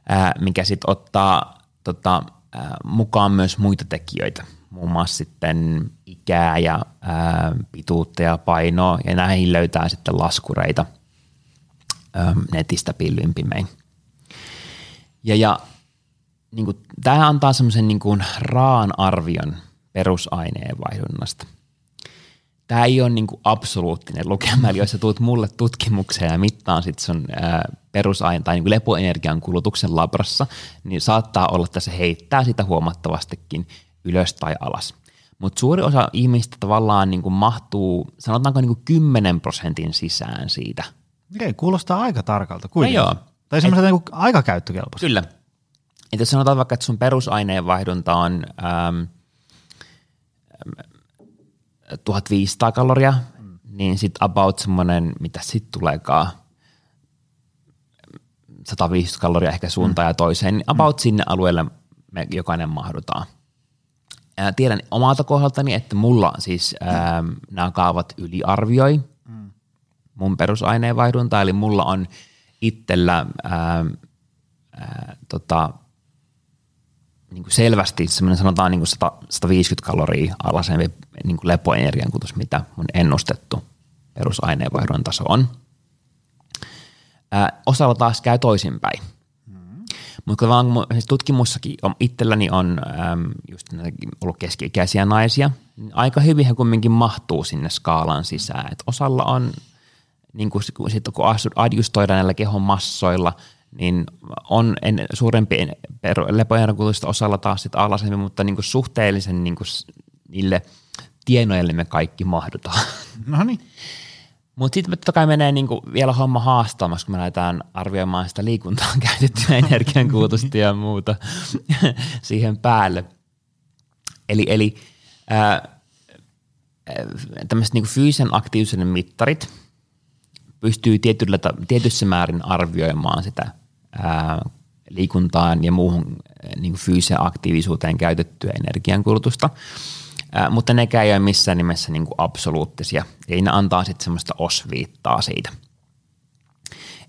C: ää, mikä sitten ottaa tota, ää, mukaan myös muita tekijöitä, muun muassa sitten ikää ja ää, pituutta ja painoa, ja näihin löytää sitten laskureita ää, netistä pillynpimein. Ja, ja niin tämä antaa semmoisen niin raan arvion perusaineen vaihdunnasta tämä ei ole niin kuin absoluuttinen lukema, eli jos sä tuut mulle tutkimukseen ja mittaan sit sun ää, perusain tai niin lepoenergian kulutuksen labrassa, niin saattaa olla, että se heittää sitä huomattavastikin ylös tai alas. Mutta suuri osa ihmistä tavallaan niin kuin mahtuu, sanotaanko niin kuin 10 prosentin sisään siitä.
B: Okei, kuulostaa aika tarkalta. Kuitenkin. No joo. Tai semmoista niin aika käyttökelpoista.
C: Kyllä. Et jos sanotaan vaikka, että sun perusaineenvaihdunta on ähm, 1500 kaloria, mm. niin sitten about semmoinen, mitä sitten tuleekaan, 150 kaloria ehkä suuntaan mm. ja toiseen, niin about mm. sinne alueelle me jokainen mahdutaan. Ää, tiedän omalta kohdaltani, että mulla siis ää, nämä kaavat yliarvioi mm. mun perusaineenvaihdunta, eli mulla on itsellä ää, ää, tota, niin kuin selvästi semmoinen sanotaan niin kuin 100, 150 kaloria alasempi niin kuin lepoenergian kulutus, mitä mun ennustettu perusaineenvaihdon taso on. Ää, osalla taas käy toisinpäin. Mm-hmm. Mutta vaan siis tutkimussakin on, itselläni on äm, just ollut keski-ikäisiä naisia, niin aika hyvin he kumminkin mahtuu sinne skaalan sisään. Et osalla on, niin kuin, sit, kun adjustoidaan näillä kehon massoilla – niin on en, suurempi lepoenerkulutusta osalla taas sit alasemmin, mutta niin kuin suhteellisen niin kuin niille tienoille me kaikki mahdutaan.
B: No niin.
C: Mutta sitten totta kai menee niinku vielä homma haastavammaksi, kun me lähdetään arvioimaan sitä liikuntaan käytettyä energiankulutusta ja muuta siihen päälle. Eli, eli tämmöiset niinku fyysisen aktiivisuuden mittarit pystyy tietyllä, tietyssä määrin arvioimaan sitä ää, liikuntaan ja muuhun niin kuin fyysiseen aktiivisuuteen käytettyä energiankulutusta, ää, mutta nekään ei ole missään nimessä niin kuin absoluuttisia. Eli ne antaa sitten semmoista osviittaa siitä.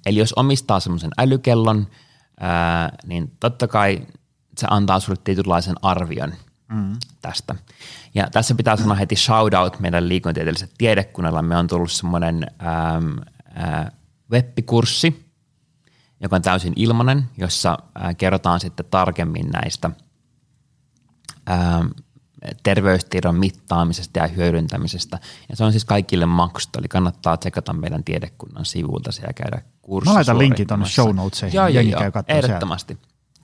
C: Eli jos omistaa semmoisen älykellon, ää, niin totta kai se antaa sulle tietynlaisen arvion mm. tästä. Ja tässä pitää sanoa heti shout out meidän liikuntieteelliselle tiedekunnalle. Me on tullut semmoinen web-kurssi, joka on täysin ilmainen, jossa kerrotaan sitten tarkemmin näistä terveystiedon mittaamisesta ja hyödyntämisestä. Ja se on siis kaikille maksusta, eli kannattaa tsekata meidän tiedekunnan sivulta ja käydä kurssi
B: Mä laitan linkin tuonne show notesiin.
C: Joo, joo, joo, ehdottomasti.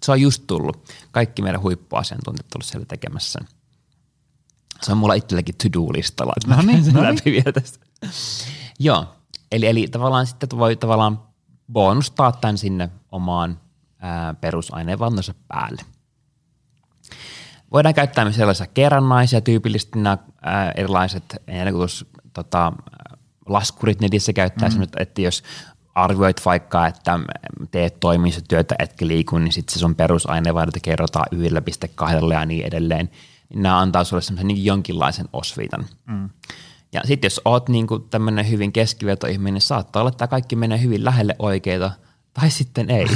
C: Se on just tullut. Kaikki meidän huippuasiantuntijat tullut siellä tekemässä sen. Se on mulla itselläkin to-do-listalla, että
B: No niin, no niin.
C: läpi vielä tästä. Joo, eli, eli tavallaan sitten voi tavallaan bonustaa tämän sinne omaan ää, perusaineenvaihtonsa päälle. Voidaan käyttää myös sellaisia kerrannaisia, tyypillisesti nämä ää, erilaiset energiankulutus, tota, laskurit netissä käyttää mm. että jos arvioit vaikka, että teet toimistotyötä etkä liiku, niin sitten se sun perusaineenvaihdot kerrotaan 1,2 ja niin edelleen. Niin nämä antaa sulle semmoisen niin jonkinlaisen osviitan. Mm. Ja sitten jos oot niin tämmöinen hyvin keskivetoihminen, niin saattaa olla, että tämä kaikki menee hyvin lähelle oikeita, tai sitten ei.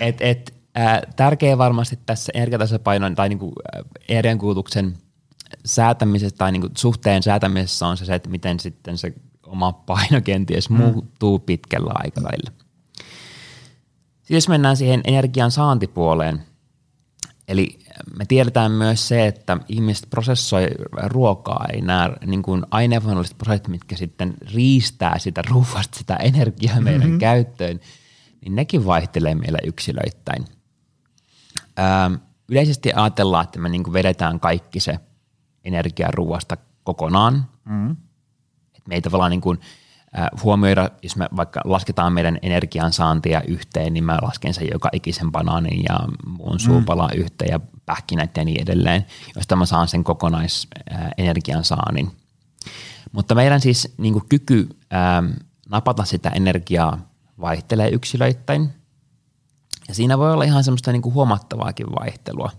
C: et, et, ää, tärkeä varmasti tässä energiatasapainon tai niinku, ää, energiankulutuksen säätämisessä tai niinku suhteen säätämisessä on se, se, että miten sitten se oma paino kenties mm. muuttuu pitkällä aikavälillä. Sitten jos mennään siihen energian saantipuoleen, eli me tiedetään myös se, että ihmiset prosessoi ruokaa, ei nämä niin kuin aineenvainnolliset prosessit, mitkä sitten riistää sitä ruuasta sitä energiaa meidän mm-hmm. käyttöön, niin nekin vaihtelee meillä yksilöittäin. Öö, yleisesti ajatellaan, että me niin kuin vedetään kaikki se energia ruuasta kokonaan. Mm-hmm. Et me ei tavallaan niin kuin, huomioida, jos me vaikka lasketaan meidän energiansaantia yhteen, niin mä lasken sen joka ikisen banaanin ja muun suupalan mm. yhteen ja pähkinät ja niin edelleen, josta mä saan sen kokonaisenergiansaannin. Mutta meidän siis niin kuin kyky ää, napata sitä energiaa vaihtelee yksilöittäin. Ja siinä voi olla ihan semmoista niin kuin huomattavaakin vaihtelua.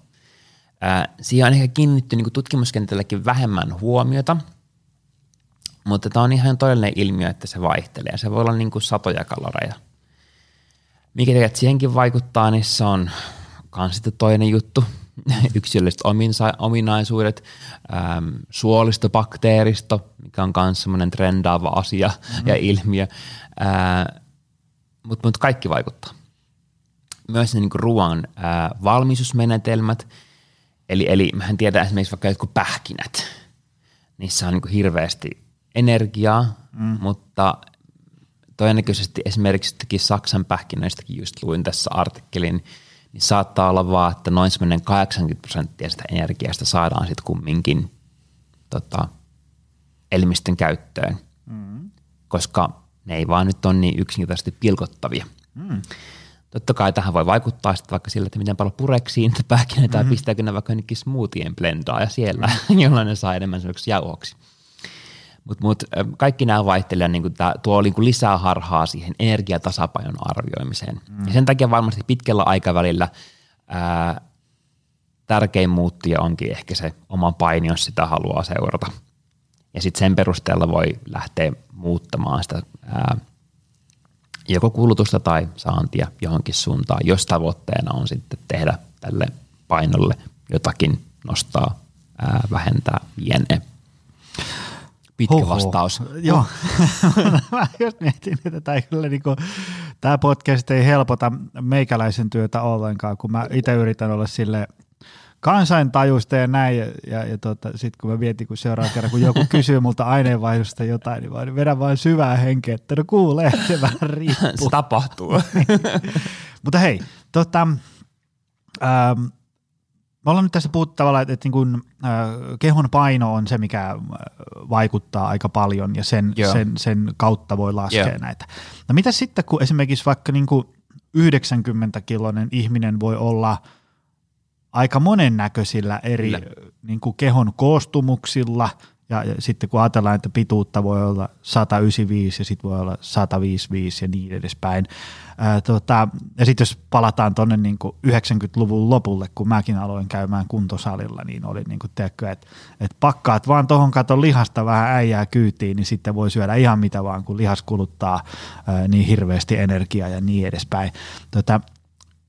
C: Ää, siihen on ehkä kiinnitty niin kuin tutkimuskentälläkin vähemmän huomiota, mutta tämä on ihan todellinen ilmiö, että se vaihtelee. Se voi olla niin kuin satoja kaloreja. Mikä tekee, että siihenkin vaikuttaa, niin se on kans sitten toinen juttu. Yksilölliset ominsa- ominaisuudet, ähm, suolistobakteeristo, mikä on myös semmoinen trendaava asia mm-hmm. ja ilmiö. Äh, mutta mut kaikki vaikuttaa. Myös ne niinku ruoan äh, valmisusmenetelmät, eli, eli mehän tiedän esimerkiksi vaikka jotkut pähkinät, niissä on niinku hirveästi energiaa, mm. mutta todennäköisesti esimerkiksi Saksan pähkinöistäkin just luin tässä artikkelin, niin saattaa olla vaan, että noin semmoinen 80 prosenttia sitä energiasta saadaan sitten kumminkin tota, elimistön käyttöön, mm. koska ne ei vaan nyt ole niin yksinkertaisesti pilkottavia. Mm. Totta kai tähän voi vaikuttaa sitten vaikka sillä, että miten paljon pureksiin pähkinöitä mm-hmm. tai pistääkö ne vaikka jonnekin smoothien blendaa ja siellä, mm-hmm. jolloin ne saa enemmän jauhoksi. Mutta mut, kaikki nämä vaihtelevat, niin tää, tuo niin lisää harhaa siihen energiatasapainon arvioimiseen. Mm. Ja sen takia varmasti pitkällä aikavälillä ää, tärkein muuttija onkin ehkä se oma paini, jos sitä haluaa seurata. Ja sitten sen perusteella voi lähteä muuttamaan sitä ää, joko kulutusta tai saantia johonkin suuntaan, jos tavoitteena on sitten tehdä tälle painolle jotakin, nostaa, ää, vähentää, viene. Pitkä Huhhuh. vastaus.
B: Joo, mä just mietin, että tämä, kyllä niinku, tämä podcast ei helpota meikäläisen työtä ollenkaan, kun mä itse yritän olla sille kansaintajuista ja näin, ja, ja, ja tota, sitten kun mä mietin, kun seuraavan kerran, kun joku kysyy multa aineenvaihdosta jotain, niin mä vedän vaan syvää henkeä, että no kuulee, se vähän riippuu.
C: se tapahtuu.
B: Mutta hei, tota, ähm, me ollaan nyt tässä puhuttu tavallaan, että, että niin kuin, äh, kehon paino on se, mikä vaikuttaa aika paljon ja sen, sen, sen kautta voi laskea Joo. näitä. No mitä sitten, kun esimerkiksi vaikka niin kuin 90-kiloinen ihminen voi olla aika monennäköisillä eri niin kuin kehon koostumuksilla – ja, sitten kun ajatellaan, että pituutta voi olla 195 ja sitten voi olla 155 ja niin edespäin. Ää, tota, ja sitten jos palataan tuonne niin 90-luvun lopulle, kun mäkin aloin käymään kuntosalilla, niin oli niin kuin, tiedätkö, että, että pakkaat vaan tuohon katon lihasta vähän äijää kyytiin, niin sitten voi syödä ihan mitä vaan, kun lihas kuluttaa ää, niin hirveästi energiaa ja niin edespäin. Tota,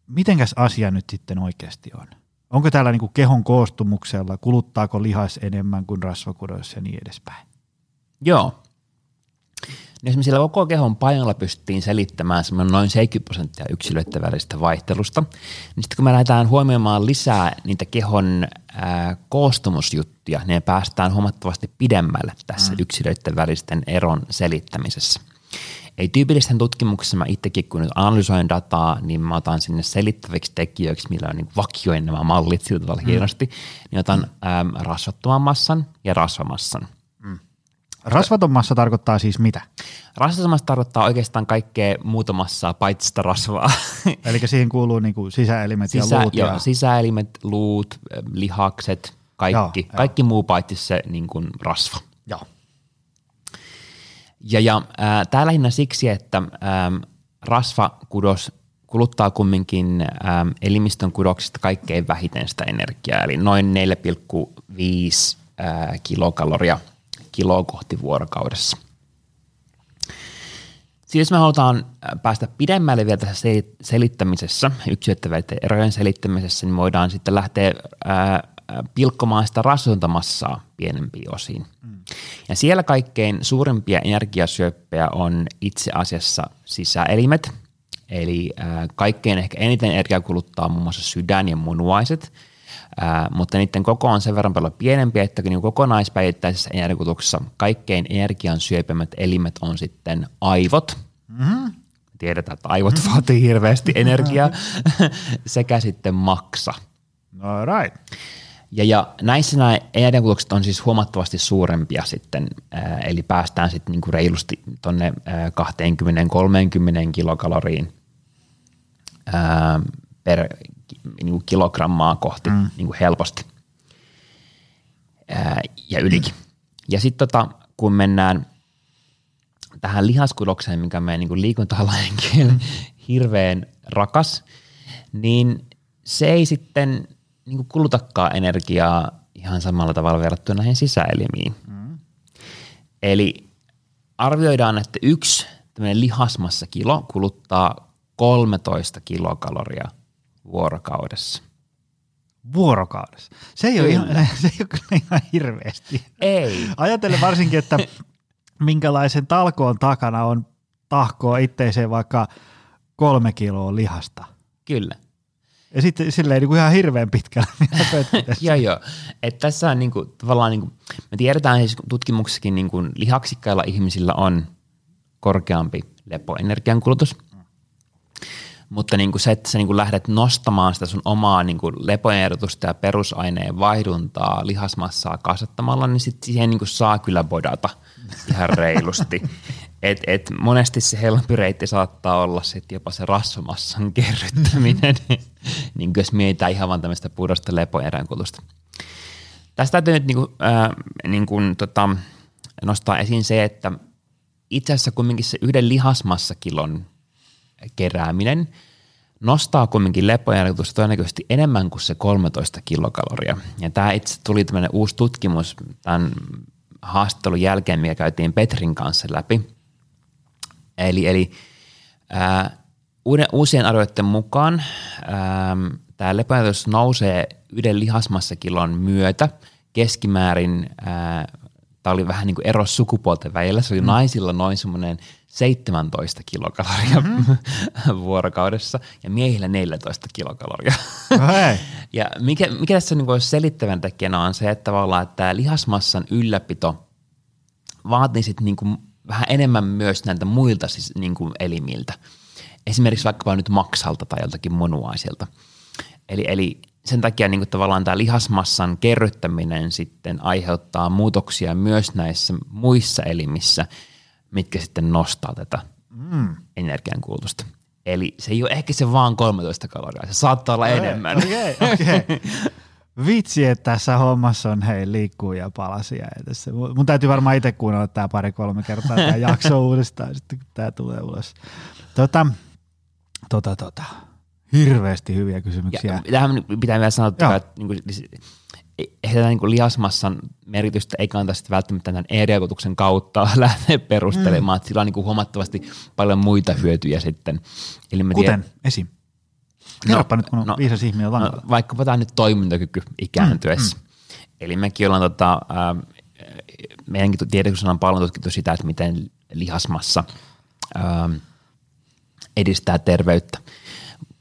B: mitenkäs asia nyt sitten oikeasti on? Onko täällä niin kehon koostumuksella, kuluttaako lihas enemmän kuin rasvakudos ja niin edespäin?
C: Joo. Jos me siellä koko kehon painolla pystyttiin selittämään semmoinen noin 70 prosenttia yksilöiden välisestä vaihtelusta, niin sitten kun me lähdetään huomioimaan lisää niitä kehon ää, koostumusjuttuja, niin me päästään huomattavasti pidemmälle tässä mm. yksilöiden välisten eron selittämisessä. Ei tyypillisten tutkimuksessa mä itsekin, kun nyt analysoin dataa, niin mä otan sinne selittäviksi tekijöiksi, millä on niin vakioin nämä mallit sillä tavalla mm. hienosti, niin otan äm, rasvattoman massan ja rasvamassan –
B: Rasvaton massa tarkoittaa siis mitä?
C: Rasvaton massa tarkoittaa oikeastaan kaikkea muuta massaa, paitsi sitä rasvaa.
B: Eli siihen kuuluu niinku sisäelimet Sisä, ja luut.
C: Joo, ja... sisäelimet, luut, lihakset, kaikki, joo, kaikki joo. muu paitsi se niin kuin rasva.
B: Joo.
C: Ja, ja äh, tämä lähinnä siksi, että ähm, rasvakudos kuluttaa kumminkin ähm, elimistön kudoksista kaikkein vähiten sitä energiaa, eli noin 4,5 äh, kilokaloria – kiloa kohti vuorokaudessa. Siis jos me halutaan äh, päästä pidemmälle vielä tässä selittämisessä, yksilöiden erojen selittämisessä, niin voidaan sitten lähteä äh, äh, pilkkomaan sitä rasvontamassaa pienempiin osiin. Mm. Ja siellä kaikkein suurimpia energiasyöppejä on itse asiassa sisäelimet, eli ää, kaikkein ehkä eniten energiaa kuluttaa muun muassa sydän ja munuaiset – Ää, mutta niiden koko on sen verran paljon pienempi, että niin kokonaispäivittäisessä energiakutuksessa kaikkein energian syöpimät elimet on sitten aivot. Mm-hmm. Tiedetään, että aivot mm-hmm. vaatii hirveästi energiaa, sekä sitten maksa.
B: All right.
C: Ja, ja näissä nämä energiankulutukset on siis huomattavasti suurempia sitten, eli päästään sitten niinku reilusti tuonne 20-30 kilokaloriin per niin kuin kilogrammaa kohti mm. niin kuin helposti ää, ja ylikin. Ja sitten tota, kun mennään tähän lihaskudokseen, mikä meidän niin liikuntalainen mm. hirveän rakas, niin se ei sitten niin kuin kulutakaan energiaa ihan samalla tavalla verrattuna näihin sisäelimiin. Mm. Eli arvioidaan, että yksi tämmöinen lihasmassa kilo kuluttaa 13 kilokaloria – vuorokaudessa.
B: Vuorokaudessa? Se ei, ole ihan, se ei ole kyllä ihan hirveästi.
C: Ei.
B: Ajattelen varsinkin, että minkälaisen talkoon takana on tahkoa itteiseen vaikka kolme kiloa lihasta.
C: Kyllä.
B: Ja sitten silleen niin kuin ihan hirveän pitkällä.
C: joo, joo. Et tässä on niin kuin, tavallaan, niin kuin, me tiedetään siis tutkimuksessakin niin kuin lihaksikkailla ihmisillä on korkeampi lepoenergian kulutus – mutta niin kuin se, että sä niin kuin lähdet nostamaan sitä sun omaa niin kuin lepoehdotusta ja perusaineen vaihduntaa lihasmassaa kasvattamalla, niin sit siihen niin kuin saa kyllä bodata ihan reilusti. Et, et monesti se helpompi reitti saattaa olla sit jopa se rasvamassan kerryttäminen, niin jos mietitään ihan vaan tämmöistä pudosta lepoeräänkutusta. Tästä täytyy nyt niin kuin, äh, niin kuin, tota, nostaa esiin se, että itse asiassa kumminkin se yhden lihasmassakilon kerääminen nostaa kumminkin lepojarjutusta todennäköisesti enemmän kuin se 13 kilokaloria. Ja tämä itse tuli tämmöinen uusi tutkimus tämän haastattelun jälkeen, mikä käytiin Petrin kanssa läpi. Eli, eli ää, uusien arvioiden mukaan tämä lepojarjutus nousee yhden lihasmassakilon myötä keskimäärin ää, tämä oli vähän niin kuin ero sukupuolten välillä. Se oli mm. naisilla noin semmoinen 17 kilokaloria mm-hmm. vuorokaudessa ja miehillä 14 kilokaloria. Ja mikä, mikä tässä niin kuin selittävän tekijänä on se, että tavallaan että tämä lihasmassan ylläpito vaatii sitten niin vähän enemmän myös näiltä muilta siis niin kuin elimiltä. Esimerkiksi vaikkapa nyt maksalta tai joltakin munuaisilta. Eli, eli sen takia niin kuin tavallaan tämä lihasmassan kerryttäminen sitten aiheuttaa muutoksia myös näissä muissa elimissä, mitkä sitten nostaa tätä mm. energiankulutusta. Eli se ei ole ehkä se vaan 13 kaloria, se saattaa olla okay, enemmän.
B: Okei, okay, okay. Vitsi, että tässä hommassa on hei liikkuu ja palasia. Ja tässä. Mun täytyy varmaan itse kuunnella tämä pari-kolme kertaa tämä jakso uudestaan, sitten kun tämä tulee ulos. Tota, tota, tota. Hirveästi hyviä kysymyksiä. Ja,
C: tähän pitää vielä sanoa, että, että niin kuin, ehkä niin kuin lihasmassan merkitystä ei kannata sitten välttämättä tämän e kautta lähteä perustelemaan, mm. sillä on niin kuin huomattavasti paljon muita hyötyjä sitten.
B: Eli Kuten tiedän, esim. Kerropa no, nyt, kun on no, viisas ihminen no,
C: Vaikkapa tämä nyt toimintakyky ikääntyessä. Mm, mm. Eli mekin ollaan tota, äh, meidänkin tiedotuksena on paljon tutkittu sitä, että miten lihasmassa ähm, edistää terveyttä.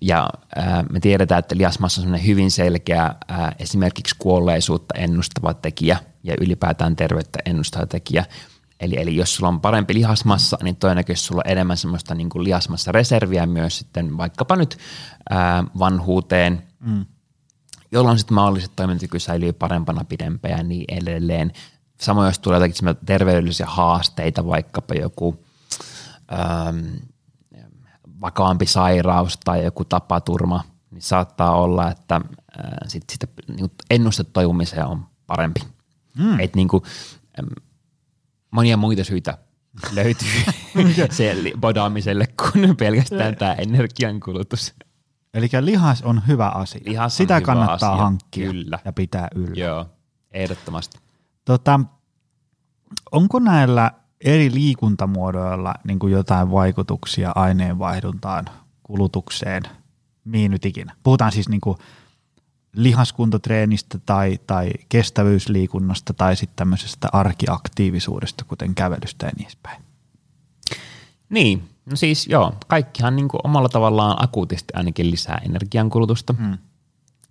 C: Ja äh, me tiedetään, että lihasmassa on hyvin selkeä äh, esimerkiksi kuolleisuutta ennustava tekijä ja ylipäätään terveyttä ennustava tekijä. Eli, eli jos sulla on parempi lihasmassa, niin todennäköisesti sulla on enemmän semmoista niin kuin lihasmassa reserviä myös sitten vaikkapa nyt ää, vanhuuteen, mm. jolloin sitten mahdolliset toimintakyky säilyy parempana pidempään ja niin edelleen. Samoin jos tulee jotakin terveydellisiä haasteita, vaikkapa joku ähm, vakavampi sairaus tai joku tapaturma, niin saattaa olla, että äh, sit sitä niin ennustetoivumiseen on parempi. Mm. Et niin kuin, monia muita syitä löytyy se bodaamiselle kuin pelkästään tämä energiankulutus.
B: Eli lihas on hyvä asia.
C: Lihas
B: Sitä
C: hyvä
B: kannattaa
C: asia.
B: hankkia
C: Kyllä.
B: ja pitää yllä.
C: Joo, ehdottomasti.
B: Tota, onko näillä eri liikuntamuodoilla niin kuin jotain vaikutuksia aineenvaihduntaan, kulutukseen, mihin nyt ikinä? Puhutaan siis niin kuin lihaskuntotreenistä tai, tai kestävyysliikunnasta tai sitten tämmöisestä arkiaktiivisuudesta, kuten kävelystä ja niin edespäin.
C: Niin, no siis joo, kaikkihan niin kuin omalla tavallaan akuutisti ainakin lisää energiankulutusta. Hmm.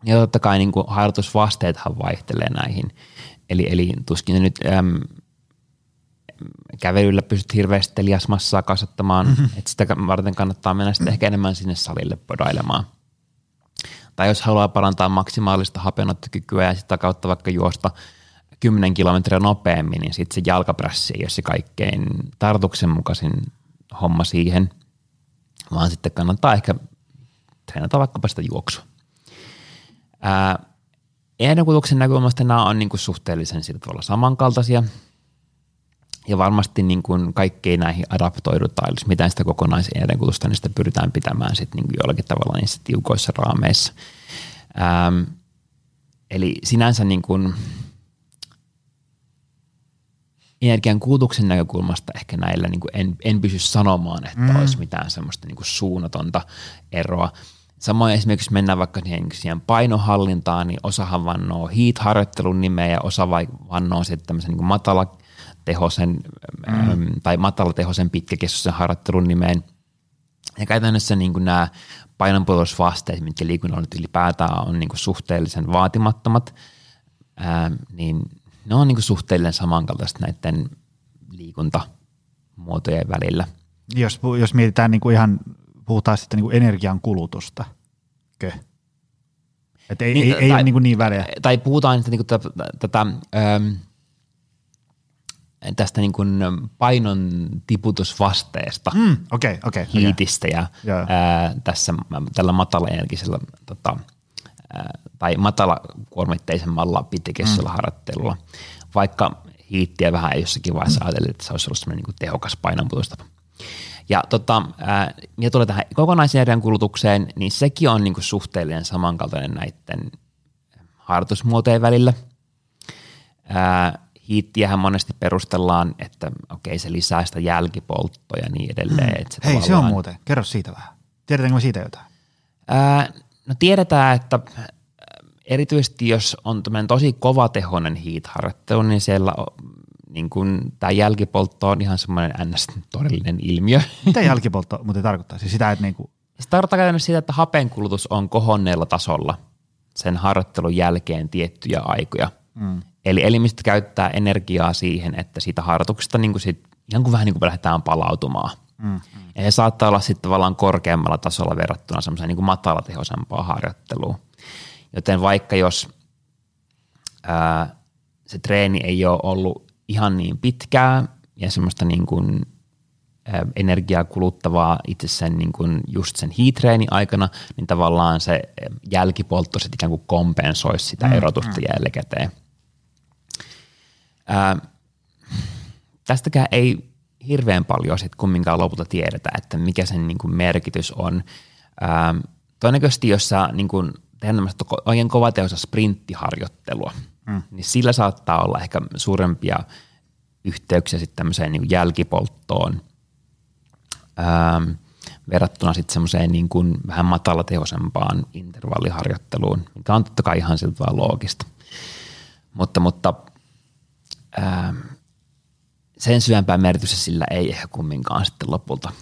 C: Ja totta kai niin kuin harjoitusvasteethan vaihtelee näihin. Eli, eli tuskin nyt äm, kävelyllä pystyt hirveästi liasmassaa kasvattamaan, mm-hmm. että sitä varten kannattaa mennä sitten ehkä enemmän sinne salille podailemaan. Tai jos haluaa parantaa maksimaalista hapenottokykyä ja sitä kautta vaikka juosta 10 kilometriä nopeammin, niin sitten se jalkaprässi ei ole se kaikkein tartuksenmukaisin homma siihen, vaan sitten kannattaa ehkä treenata vaikkapa sitä juoksua. Ehdokutuksen näkökulmasta nämä on niin kuin suhteellisen sillä tavalla samankaltaisia – ja varmasti niin kuin kaikkeen näihin adaptoidutaan, jos mitään sitä kokonaisenerkulutusta, niin sitä pyritään pitämään sitten niin kuin jollakin tavalla niissä tiukoissa raameissa. Ähm, eli sinänsä niin kuin energian kulutuksen näkökulmasta ehkä näillä niin kuin en, en pysy sanomaan, että mm. olisi mitään semmoista niin kuin suunnatonta eroa. Samoin esimerkiksi, jos mennään vaikka siihen, siihen painohallintaan, niin osahan vannoo heat-harjoittelun nimeä ja osa vannoo sitten tämmöisen niin matala tehosen mm. tai matalatehosen pitkäkestoisen harjoittelun nimeen. Ja käytännössä niin kuin nämä painonpudotusvasteet, mitkä liikunnalla nyt ylipäätään on niin kuin suhteellisen vaatimattomat, ää, niin ne on niin kuin suhteellisen samankaltaiset näiden liikuntamuotojen välillä.
B: Jos, jos mietitään niin kuin ihan, puhutaan sitten niin kuin energian kulutusta, kö? Että ei, niin, ei, ei tai, ole niin, niin väliä.
C: Tai puhutaan niin kuin tätä, tätä tästä niin kuin painon tiputusvasteesta,
B: mm, okay, okay,
C: hiitistä okay. ja yeah. ää, tässä tällä matalaenergisellä tota, ää, tai matalakuormitteisemmalla pitkäkestoisella mm. harjoittelulla, vaikka hiittiä vähän ei jossakin vaiheessa ajatellut, että se olisi ollut niin tehokas painonputustapa. Ja tota, ää, tulee tähän kokonaisenergian kulutukseen, niin sekin on niin kuin suhteellinen samankaltainen näiden harjoitusmuotojen välillä. Ää, hiittiähän monesti perustellaan, että okei se lisää sitä jälkipolttoa ja niin edelleen. Mm. Että
B: se Hei tavallaan... se on muuten, kerro siitä vähän. Tiedetäänkö me siitä jotain?
C: Ää, no tiedetään, että erityisesti jos on tosi kovatehoinen hiitharjoittelu, niin siellä on, niin kun, tämä jälkipoltto on ihan semmoinen ns. todellinen ilmiö.
B: Mitä jälkipoltto muuten tarkoittaa? Siis sitä, että niinku...
C: Se tarkoittaa käytännössä sitä, että hapenkulutus on kohonneella tasolla sen harjoittelun jälkeen tiettyjä aikoja. Mm. Eli elimistö käyttää energiaa siihen, että siitä harjoituksesta niin kuin sit, ihan kuin vähän niin kuin lähdetään palautumaan. Mm, mm. Ja se saattaa olla sitten tavallaan korkeammalla tasolla verrattuna semmoiseen niin matalatehoisempaan harjoitteluun. Joten vaikka jos ää, se treeni ei ole ollut ihan niin pitkää ja semmoista niin kuin, ää, energiaa kuluttavaa itse sen niin kuin just sen hiitreeni aikana, niin tavallaan se jälkipoltto sitten ikään kuin kompensoisi sitä mm, erotusta mm. jälkikäteen. Ää, tästäkään ei hirveän paljon sit kumminkaan lopulta tiedetä, että mikä sen niin kuin merkitys on. Ää, todennäköisesti, jos sä niin kuin tehdään tämmöistä oikein kovatehoista sprinttiharjoittelua, mm. niin sillä saattaa olla ehkä suurempia yhteyksiä sitten tämmöiseen niin jälkipolttoon ää, verrattuna sitten semmoiseen niin kuin vähän matalatehoisempaan intervalliharjoitteluun, mikä on totta kai ihan siltä loogista. Mutta, mutta ää, sen syvempää merkitystä sillä ei ehkä kumminkaan sitten lopulta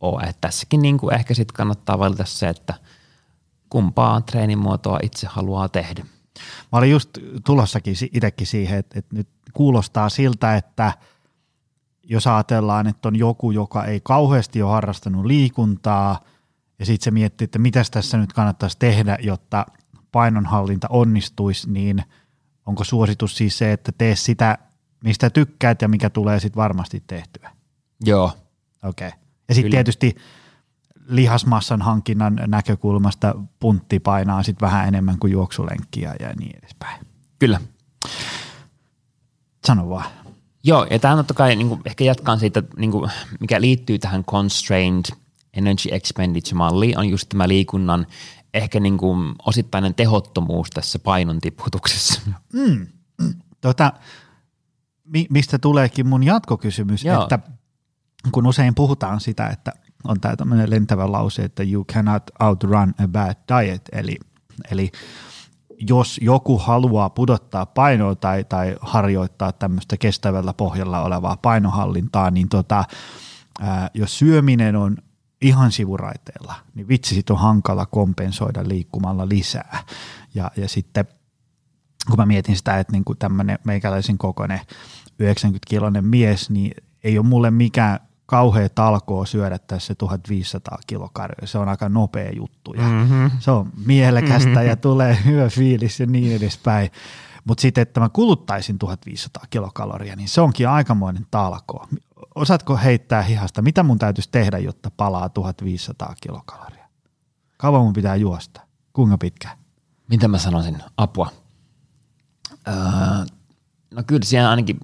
C: ole. Että tässäkin niin kuin ehkä sitten kannattaa valita se, että kumpaa treenimuotoa itse haluaa tehdä.
B: Mä olin just tulossakin itsekin siihen, että, että nyt kuulostaa siltä, että jos ajatellaan, että on joku, joka ei kauheasti ole harrastanut liikuntaa, ja sitten se miettii, että mitä tässä nyt kannattaisi tehdä, jotta painonhallinta onnistuisi, niin onko suositus siis se, että tee sitä, mistä tykkäät ja mikä tulee sitten varmasti tehtyä?
C: Joo.
B: Okei. Okay. Ja sitten tietysti lihasmassan hankinnan näkökulmasta puntti painaa sitten vähän enemmän kuin juoksulenkkiä ja niin edespäin.
C: Kyllä.
B: Sano vaan.
C: Joo, ja tämä on totta kai niin kuin, ehkä jatkaan siitä, niin kuin, mikä liittyy tähän constrained energy expenditure-malliin, on just tämä liikunnan ehkä niin kuin, osittainen tehottomuus tässä painon tiputuksessa.
B: Mm. Tota, mi- mistä tuleekin mun jatkokysymys, Joo. että kun usein puhutaan sitä, että on tämä tämmöinen lentävä lause, että you cannot outrun a bad diet, eli, eli jos joku haluaa pudottaa painoa tai, tai harjoittaa tämmöistä kestävällä pohjalla olevaa painohallintaa, niin tota, ää, jos syöminen on ihan sivuraiteella, niin vitsi sit on hankala kompensoida liikkumalla lisää. Ja, ja sitten kun mä mietin sitä, että niin tämmöinen meikäläisen kokoinen 90-kiloinen mies, niin ei ole mulle mikään kauhea talkoo syödä tässä 1500 kilokarjoja. Se on aika nopea juttu ja mm-hmm. se on mielekästä mm-hmm. ja tulee hyvä fiilis ja niin edespäin. Mutta sitten, että mä kuluttaisin 1500 kilokaloria, niin se onkin aikamoinen talkoo. Osaatko heittää hihasta, mitä mun täytyisi tehdä, jotta palaa 1500 kilokaloria? Kauan mun pitää juosta? Kuinka pitkään?
C: Mitä mä sanoisin? Apua. Öö, No kyllä siellä ainakin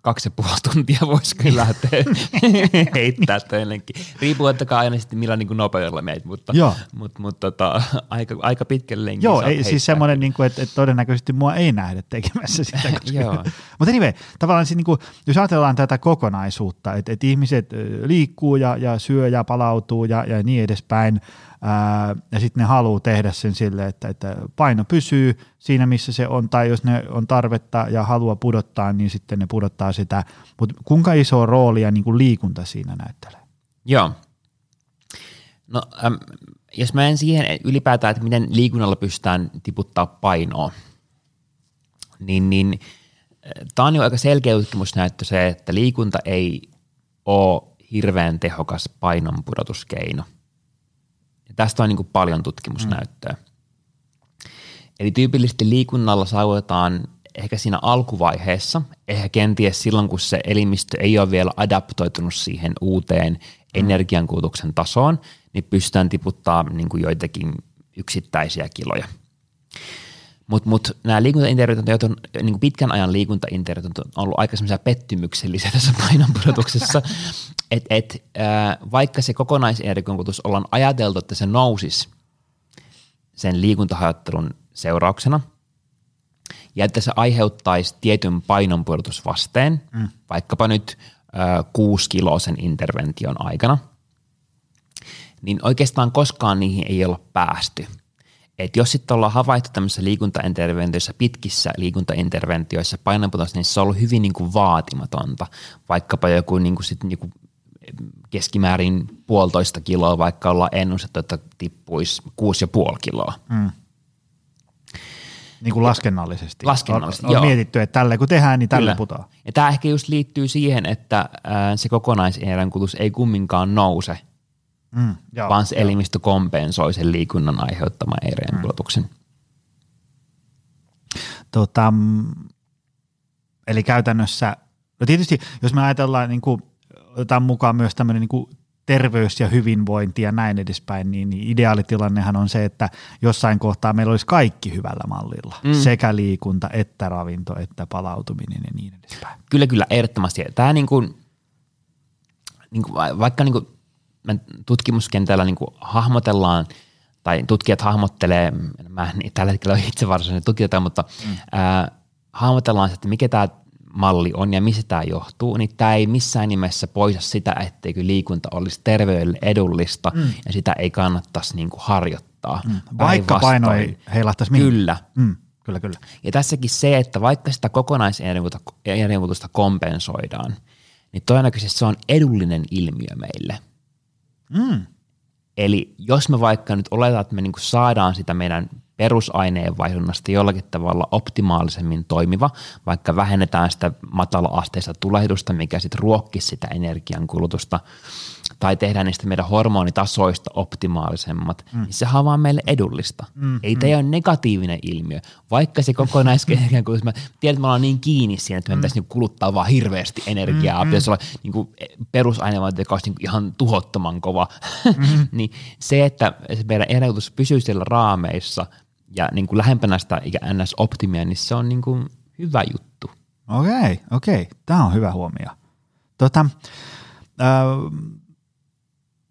C: kaksi ja puoli tuntia voisi kyllä heittää toinenkin. Riippuu että aina sitten millä niin nopeudella meitä, mutta, Joo. mutta, mutta tota, aika, aika pitkälle
B: Joo, ei, siis semmoinen, niin kuin, että, että todennäköisesti mua ei nähdä tekemässä sitä. Koska... mutta anyway, tavallaan siis, niin kuin, jos ajatellaan tätä kokonaisuutta, että, että ihmiset liikkuu ja, ja syö ja palautuu ja, ja niin edespäin – Ja sitten ne haluaa tehdä sen sille, että, että paino pysyy siinä, missä se on, tai jos ne on tarvetta ja haluaa pudottaa, niin sitten ne pudottaa sitä. Mutta kuinka iso roolia niin kuin liikunta siinä näyttelee?
C: Joo. No, äm, jos mä en siihen ylipäätään, että miten liikunnalla pystytään tiputtaa painoa, niin, niin tämä on jo aika selkeä tutkimusnäyttö se, että liikunta ei ole hirveän tehokas painonpudotuskeino – ja tästä on niin kuin paljon tutkimusnäyttöä. Mm. Eli tyypillisesti liikunnalla saavutetaan ehkä siinä alkuvaiheessa, ehkä kenties silloin, kun se elimistö ei ole vielä adaptoitunut siihen uuteen mm. energiankulutuksen tasoon, niin pystytään tiputtaa niin kuin joitakin yksittäisiä kiloja. Mutta mut, nämä liikuntainterventiot on, niin pitkän ajan liikuntainterventiot on ollut aika semmoisia pettymyksellisiä tässä painonpudotuksessa, että et, äh, vaikka se kokonaisenergiankulutus ollaan ajateltu, että se nousisi sen liikuntaharjoittelun seurauksena, ja että se aiheuttaisi tietyn painonpudotusvasteen, mm. vaikkapa nyt äh, kuusi kiloisen intervention aikana, niin oikeastaan koskaan niihin ei olla päästy – että jos sitten ollaan havaittu tämmöisissä liikuntainterventioissa, pitkissä liikuntainterventioissa painonpudotus, niin se on ollut hyvin niin kuin vaatimatonta. Vaikkapa joku, niin kuin sit, niin kuin keskimäärin puolitoista kiloa, vaikka ollaan ennustettu, että tippuisi kuusi ja puoli kiloa. Mm.
B: Niin kuin laskennallisesti.
C: Laskennallisesti,
B: on, on mietitty, että tälle kun tehdään, niin tälle putoaa.
C: Ja tämä ehkä just liittyy siihen, että se kokonaisenergiankulutus ei kumminkaan nouse – mm, joo, vaan se joo. elimistö kompensoi sen liikunnan aiheuttaman eireenpudotuksen. Mm.
B: Tota, eli käytännössä, no tietysti jos me ajatellaan, niin kuin, otetaan mukaan myös tämmöinen niin kuin terveys ja hyvinvointi ja näin edespäin, niin, niin ideaalitilannehan on se, että jossain kohtaa meillä olisi kaikki hyvällä mallilla. Mm. Sekä liikunta, että ravinto, että palautuminen ja niin edespäin.
C: Kyllä, kyllä, ehdottomasti. Tämä niin kuin, niin kuin, vaikka niin kuin tutkimuskentällä niin kuin hahmotellaan tai tutkijat hahmottelee, mä en tällä hetkellä ole itse varsinainen tutkija, mutta mm. ää, hahmotellaan että mikä tämä malli on ja mistä tämä johtuu, niin tämä ei missään nimessä poisa sitä, etteikö liikunta olisi terveydelle edullista mm. ja sitä ei kannattaisi niin kuin harjoittaa. Mm.
B: Vaikka paino ei heilahtaisi
C: Kyllä. Mm.
B: Kyllä, kyllä.
C: Ja tässäkin se, että vaikka sitä kokonaisenergiankulutusta kompensoidaan, niin todennäköisesti se on edullinen ilmiö meille.
B: Mm.
C: Eli jos me vaikka nyt oletaan, että me niinku saadaan sitä meidän perusaineenvaihdunnasta jollakin tavalla optimaalisemmin toimiva, vaikka vähennetään sitä matala-asteista tulehdusta, mikä sitten ruokkisi sitä energiankulutusta, tai tehdään niistä meidän hormonitasoista optimaalisemmat, mm. niin sehän on vaan meille edullista. Mm, Ei mm. tämä ole negatiivinen ilmiö, vaikka se kokonaisenergiankulutus, mä tiedän, että me ollaan niin kiinni siinä, että me mm. pitäisi niinku kuluttaa vaan hirveästi energiaa, mm, pitäisi mm. olla niinku perusaineenvaihdunta, joka olisi niinku ihan tuhottoman kova, mm. niin se, että se meidän energiankulutus pysyy siellä raameissa – ja niin kuin lähempänä sitä NS-optimia, niin se on niin kuin hyvä juttu.
B: Okei, okei. Tämä on hyvä huomio. Tota, äh,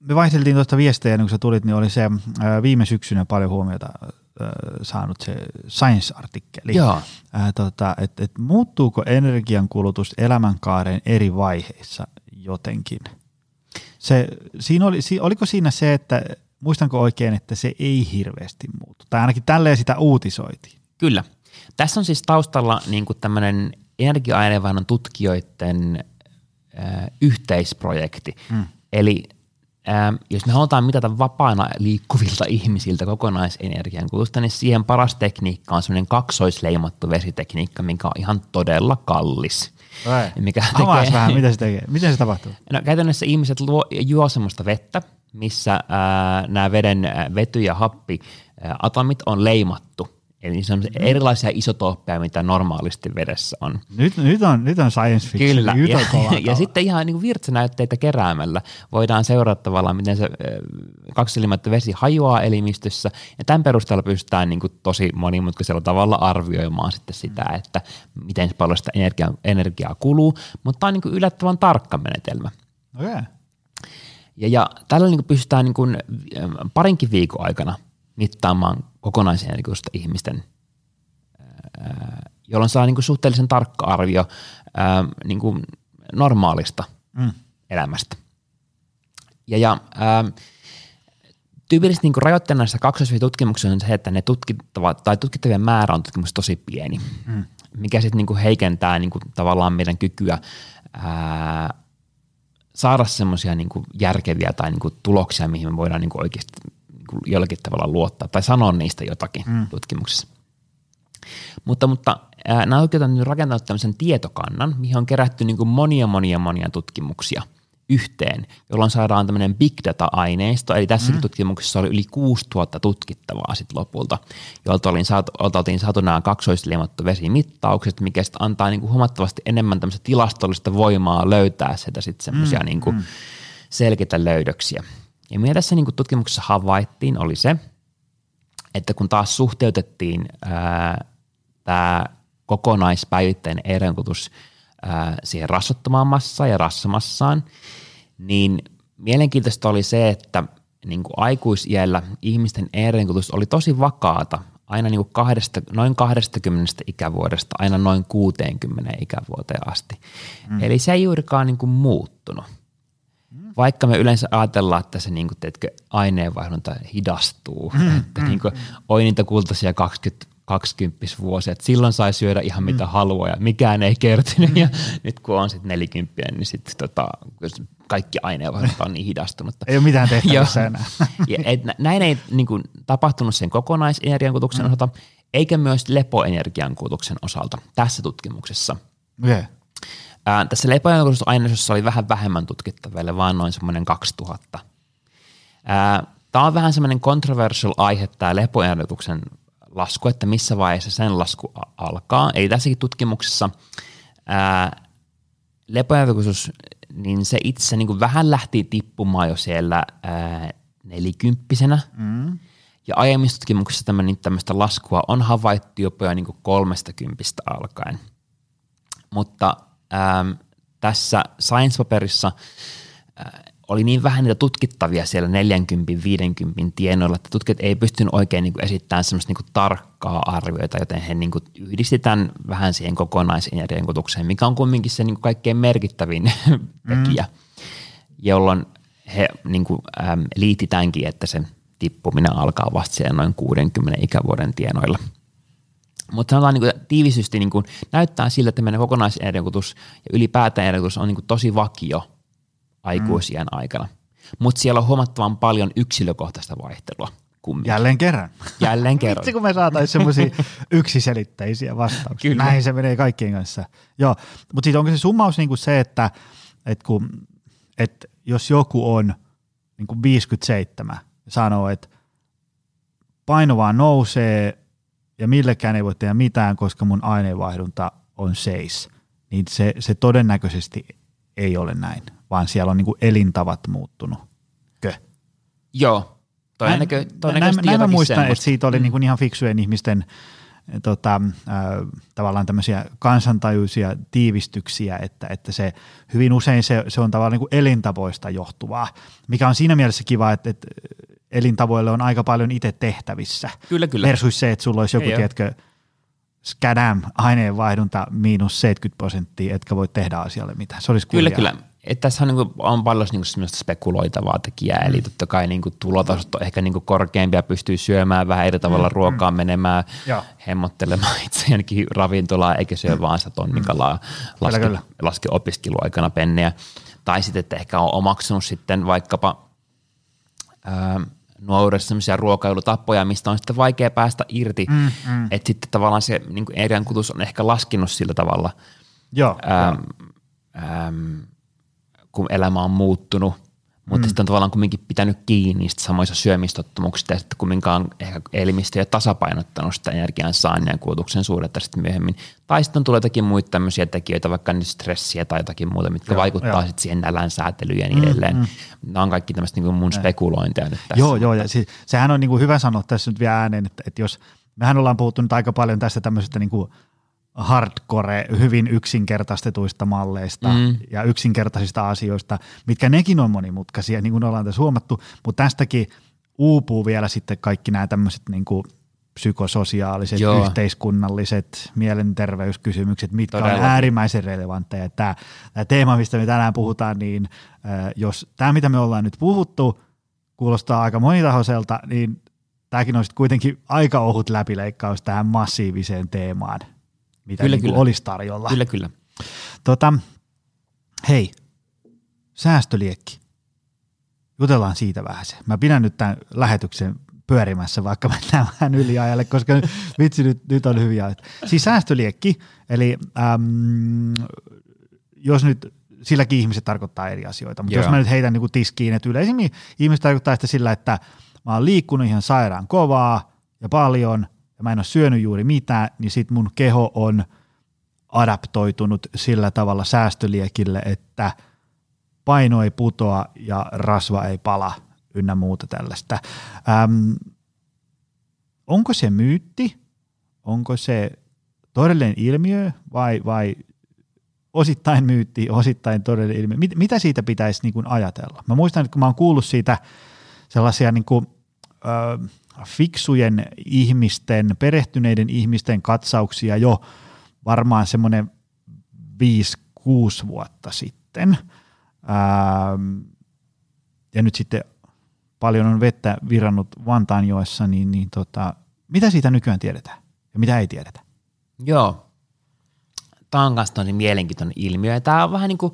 B: me vaihteltiin tuosta viestejä, kun sä tulit, niin oli se äh, viime syksynä paljon huomiota äh, saanut se Science-artikkeli.
C: Joo.
B: Äh, tota, että et muuttuuko energiankulutus elämänkaaren eri vaiheissa jotenkin? Se, siinä oli, oliko siinä se, että muistanko oikein, että se ei hirveästi muutu? Tai ainakin tälleen sitä uutisoitiin.
C: Kyllä. Tässä on siis taustalla niin tämmöinen energia-aineenvaihdon tutkijoiden äh, yhteisprojekti. Mm. Eli äh, jos me halutaan mitata vapaana liikkuvilta ihmisiltä kokonaisenergian kulutusta, niin siihen paras tekniikka on semmoinen kaksoisleimattu vesitekniikka, mikä on ihan todella kallis.
B: Mikä tekee... vähän, mitä se tekee? Miten se tapahtuu?
C: No, käytännössä ihmiset luo, juo semmoista vettä, missä nämä veden vety- ja happiatomit on leimattu. Eli se on mm. erilaisia isotooppeja, mitä normaalisti vedessä on.
B: Nyt, nyt, on, nyt on science fiction.
C: Kyllä, nyt on ja, ja sitten ihan niin virtsanäytteitä keräämällä voidaan seurata tavallaan, miten se kaksisilmättä vesi hajoaa elimistössä, ja tämän perusteella pystytään niin kuin tosi monimutkaisella tavalla arvioimaan sitten sitä, mm. että miten paljon sitä energiaa, energiaa kuluu, mutta tämä on niin kuin yllättävän tarkka menetelmä.
B: Okay.
C: Ja, ja tällä niin pystytään niin kuin parinkin viikon aikana mittaamaan kokonaisenergiasta ihmisten, jolloin saa niin kuin suhteellisen tarkka arvio niin kuin normaalista mm. elämästä. Ja, ja tyypillisesti niin rajoitteena näissä kaksoisvitutkimuksissa on se, että ne tutkittavat, tai tutkittavien määrä on tutkimuksessa tosi pieni, mm. mikä sitten niin heikentää niin kuin tavallaan meidän kykyä ää, saada semmoisia niin järkeviä tai niin kuin tuloksia, mihin me voidaan niin kuin oikeasti kuin jollakin tavalla luottaa tai sanoa niistä jotakin mm. tutkimuksessa. Mutta, mutta ää, nämä oikeastaan nyt rakentanut tämmöisen tietokannan, mihin on kerätty niin kuin monia monia monia tutkimuksia – yhteen, jolloin saadaan tämmöinen big data-aineisto, eli tässä mm. tutkimuksessa oli yli 6000 tutkittavaa sitten lopulta, jolta oltiin saatu, oltiin saatu nämä kaksoisliimattu vesimittaukset, mikä sitten antaa niinku huomattavasti enemmän tämmöistä tilastollista voimaa löytää sitä sitten semmoisia mm. niinku mm. selkeitä löydöksiä. Ja mitä tässä niinku tutkimuksessa havaittiin oli se, että kun taas suhteutettiin tämä kokonaispäivittäinen erenkutus siihen rasvattomaan massaan ja rassamassaan, niin mielenkiintoista oli se, että niin kuin aikuisiellä ihmisten ehdonkulutus oli tosi vakaata aina niin kuin kahdesta, noin 20 ikävuodesta aina noin 60 ikävuoteen asti. Mm. Eli se ei juurikaan niin kuin muuttunut. Mm. Vaikka me yleensä ajatellaan, että se niin kuin, teetkö, aineenvaihdunta hidastuu, mm. että mm. niin kuin, oi niitä kultaisia 20 kaksikymppisvuosi, että silloin sai syödä ihan mitä mm. haluaa ja mikään ei kertynyt ja nyt kun on sitten nelikymppinen, niin sitten tota, kaikki aineenvaihdot on niin hidastunut.
B: ei ole mitään tehtävissä enää.
C: ja, et, näin ei niin kuin, tapahtunut sen kokonaisenergiankulutuksen mm. osalta, eikä myös lepoenergiankulutuksen osalta tässä tutkimuksessa.
B: Okay.
C: Ää, tässä lepoenergiankulutusaineistossa oli vähän vähemmän tutkittaville, vaan noin semmoinen 2000. Tämä on vähän semmoinen controversial aihe, tämä lepoenergiankulutuksen lasku, että missä vaiheessa sen lasku alkaa. Eli tässäkin tutkimuksessa ää, niin se itse niin vähän lähti tippumaan jo siellä ää, nelikymppisenä. Mm. Ja aiemmissa tutkimuksissa tämmöinen, tämmöistä laskua on havaittu jopa jo niin kolmesta kympistä alkaen. Mutta ää, tässä Science-paperissa ää, oli niin vähän niitä tutkittavia siellä 40-50 tienoilla, että tutkijat ei pystynyt oikein niin kuin esittämään semmoista niin kuin tarkkaa arvioita, joten he niin kuin yhdistetään vähän siihen kokonaisenergiankutukseen, mikä on kumminkin se niin kuin kaikkein merkittävin mm. tekijä, jolloin he niin kuin, äm, liititäänkin, että se tippuminen alkaa vasta siellä noin 60 ikävuoden tienoilla. Mutta sanotaan niin kuin, tiivistysti niin kuin, näyttää siltä, että meidän kokonaisenerkutus ja ylipäätään enerkutus on niin kuin, tosi vakio aikuisien mm. aikana. Mutta siellä on huomattavan paljon yksilökohtaista vaihtelua. Kumminkin.
B: Jälleen kerran.
C: Jälleen kerran.
B: Vitsi, kun me saataisiin semmoisia yksiselitteisiä vastauksia.
C: Kyllä.
B: Näin se menee kaikkien kanssa. Joo, mutta sitten onko se summaus niinku se, että, että, kun, että jos joku on niinku 57 ja sanoo, että paino vaan nousee ja millekään ei voi tehdä mitään, koska mun aineenvaihdunta on seis, niin se, se todennäköisesti ei ole näin, vaan siellä on niinku elintavat muuttunut. Kö?
C: Joo. Todennäkö,
B: näin,
C: todennäköisesti
B: näin mä
C: jotakin
B: muistan,
C: semmoista.
B: että siitä oli mm. niin kuin ihan fiksujen ihmisten eh, tota, äh, tavallaan tämmöisiä kansantajuisia tiivistyksiä, että, että se hyvin usein se, se on tavallaan niin kuin elintavoista johtuvaa, mikä on siinä mielessä kiva, että, että elintavoille on aika paljon itse tehtävissä.
C: Kyllä, kyllä.
B: Versus se, että sulla olisi joku,
C: Ei
B: tiedätkö, skadam, aineenvaihdunta miinus 70 prosenttia, etkä voi tehdä asialle mitään. Se olisi
C: Kyllä,
B: kurjaa.
C: kyllä. Että tässä on, niin kuin, on paljon niin semmoista spekuloitavaa tekijää, eli totta kai niin kuin, tulotasot on ehkä niin kuin, korkeampia, pystyy syömään vähän eri tavalla mm, ruokaa, menemään,
B: Joo.
C: hemmottelemaan itse jonnekin ravintolaan, eikä syö vaan sitä tonnikalaa, laske,
B: kyllä.
C: laske opiskeluaikana pennejä. Tai sitten, että ehkä on omaksunut sitten vaikkapa nuoruudessa sellaisia ruokailutapoja, mistä on sitten vaikea päästä irti, mm, mm. että sitten tavallaan se niin kuin kutus on ehkä laskenut sillä tavalla,
B: Joo,
C: äm, äm, kun elämä on muuttunut, mutta mm. sitten on tavallaan kumminkin pitänyt kiinni niistä samoista syömistottumuksista ja sitten kumminkaan ehkä elimistö ei ole tasapainottanut sitä energian saannin ja kulutuksen suhdetta sitten myöhemmin. Tai sitten tulee jotakin muita tämmöisiä tekijöitä, vaikka nyt stressiä tai jotakin muuta, mitkä
B: Joo,
C: vaikuttaa sitten siihen nälän säätelyyn ja niin edelleen. Mm, Nämä on kaikki tämmöistä niin mun spekulointeja nyt tässä.
B: Joo, joo, ja se, sehän on niin kuin hyvä sanoa tässä nyt vielä ääneen, että, että jos mehän ollaan puhuttu nyt aika paljon tästä tämmöisestä niin kuin hardcore, hyvin yksinkertaistetuista malleista mm. ja yksinkertaisista asioista, mitkä nekin on monimutkaisia, niin kuin ollaan tässä huomattu, mutta tästäkin uupuu vielä sitten kaikki nämä tämmöiset niin kuin psykososiaaliset,
C: Joo.
B: Yhteiskunnalliset, mielenterveyskysymykset, mitkä on
C: Todellakin.
B: äärimmäisen relevantteja. Tämä, tämä teema, mistä me tänään puhutaan, niin äh, jos tämä, mitä me ollaan nyt puhuttu, kuulostaa aika monitahoiselta, niin tämäkin olisi kuitenkin aika ohut läpileikkaus tähän massiiviseen teemaan, mitä
C: Kyllä,
B: niin kuin
C: kyllä.
B: olisi tarjolla.
C: Kyllä, kyllä.
B: Tota, hei, säästöliekki. Jutellaan siitä vähän se. Mä pidän nyt tämän lähetyksen pyörimässä, vaikka mennään vähän yliajalle, koska nyt- vitsi nyt, nyt on hyviä. ajat. Siis säästöliekki, eli äm, jos nyt silläkin ihmiset tarkoittaa eri asioita, mutta
C: Joo.
B: jos mä nyt heitän niin tiskiin, että yleisimmin ihmiset tarkoittaa sitä sillä, että mä oon liikkunut ihan sairaan kovaa ja paljon ja mä en ole syönyt juuri mitään, niin sit mun keho on adaptoitunut sillä tavalla säästöliekille, että paino ei putoa ja rasva ei pala ynnä muuta tällaista. Äm, onko se myytti? Onko se todellinen ilmiö vai, vai osittain myytti, osittain todellinen ilmiö? Mit, mitä siitä pitäisi niin kuin ajatella? Mä muistan, että kun mä oon kuullut siitä sellaisia niin kuin, ö, fiksujen ihmisten, perehtyneiden ihmisten katsauksia jo varmaan semmoinen 5-6 vuotta sitten. Ähm, ja nyt sitten paljon on vettä virannut Vantaanjoessa, niin, niin tota, mitä siitä nykyään tiedetään ja mitä ei tiedetä?
C: Joo. Tämä on myös tosi mielenkiintoinen ilmiö. Ja tämä on vähän niin kuin,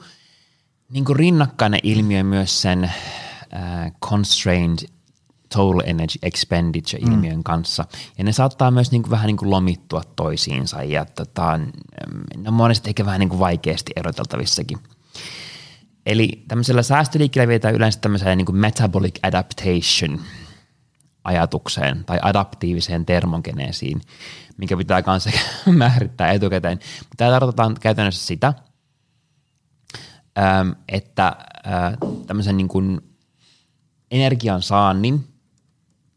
C: niin kuin rinnakkainen ilmiö myös sen äh, constrained total energy expenditure-ilmiön mm. kanssa. Ja ne saattaa myös niin kuin, vähän niin kuin lomittua toisiinsa ja tota, ne on monesti ehkä vähän niin kuin vaikeasti eroteltavissakin. Eli tämmöisellä säästöliikkeellä vietään yleensä tämmöiseen niin kuin metabolic adaptation ajatukseen tai adaptiiviseen termogeneesiin, mikä pitää kanssa määrittää etukäteen. Tämä tarkoittaa käytännössä sitä, että tämmöisen niin kuin energian saannin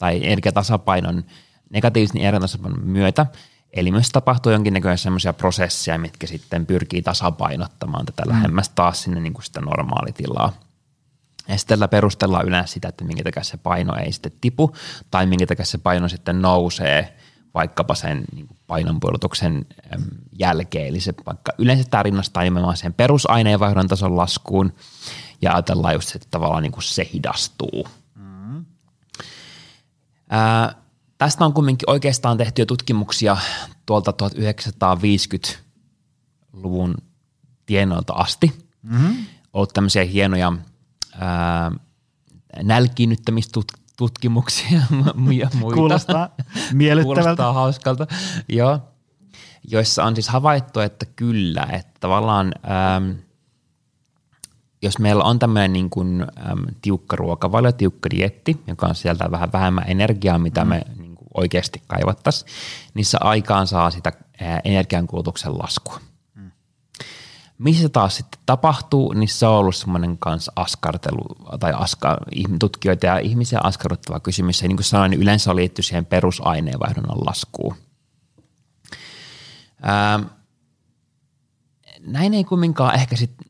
C: tai energiatasapainon, negatiivisen energiatasapainon myötä, eli myös tapahtuu jonkinnäköisiä semmoisia prosesseja, mitkä sitten pyrkii tasapainottamaan tätä lähemmäs taas sinne niin kuin sitä normaalitilaa. Ja sitten tällä perustellaan yleensä sitä, että minkä takia se paino ei sitten tipu, tai minkä takia se paino sitten nousee vaikkapa sen niin äm, jälkeen. Eli se vaikka yleensä tämä rinnastaa nimenomaan sen perusaineenvaihdon tason laskuun, ja ajatellaan just, että tavallaan niin kuin se hidastuu. Ää, tästä on kumminkin oikeastaan tehty jo tutkimuksia tuolta 1950-luvun tienoilta asti. Mm-hmm. Ollut tämmöisiä hienoja ää, nälkiinnyttämistutkimuksia ja muita.
B: Kuulostaa miellyttävältä.
C: Kuulostaa hauskalta, joo. Joissa on siis havaittu, että kyllä, että tavallaan ähm, jos meillä on tämmöinen niin kuin, äm, tiukka ruokavalio, tiukka dietti, joka on sieltä vähän vähemmän energiaa, mitä mm. me niin kuin oikeasti kaivattaisiin, niin se aikaan saa sitä ää, energiankulutuksen laskua. Mm. Missä taas sitten tapahtuu, niin se on ollut semmoinen kanssa askartelu tai aska, tutkijoita ja ihmisiä askarruttava kysymys. Ja niin kuin sanoin, niin yleensä liittyy siihen perusaineenvaihdunnan laskuun. Ää, näin ei kumminkaan ehkä sitten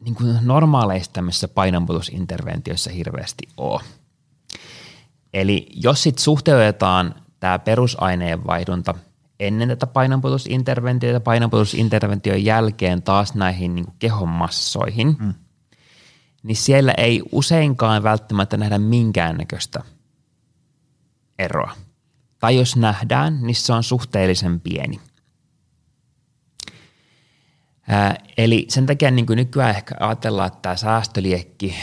C: niin kuin normaaleissa tämmöisissä painonpudotusinterventioissa hirveästi ole. Eli jos sitten suhteutetaan tämä perusaineenvaihdunta ennen tätä painonpudotusinterventiota ja painonpudotusintervention jälkeen taas näihin niin kehon massoihin, mm. niin siellä ei useinkaan välttämättä nähdä minkäännäköistä eroa. Tai jos nähdään, niin se on suhteellisen pieni. Ää, eli sen takia niin kuin nykyään ehkä ajatellaan, että tämä säästöliekki,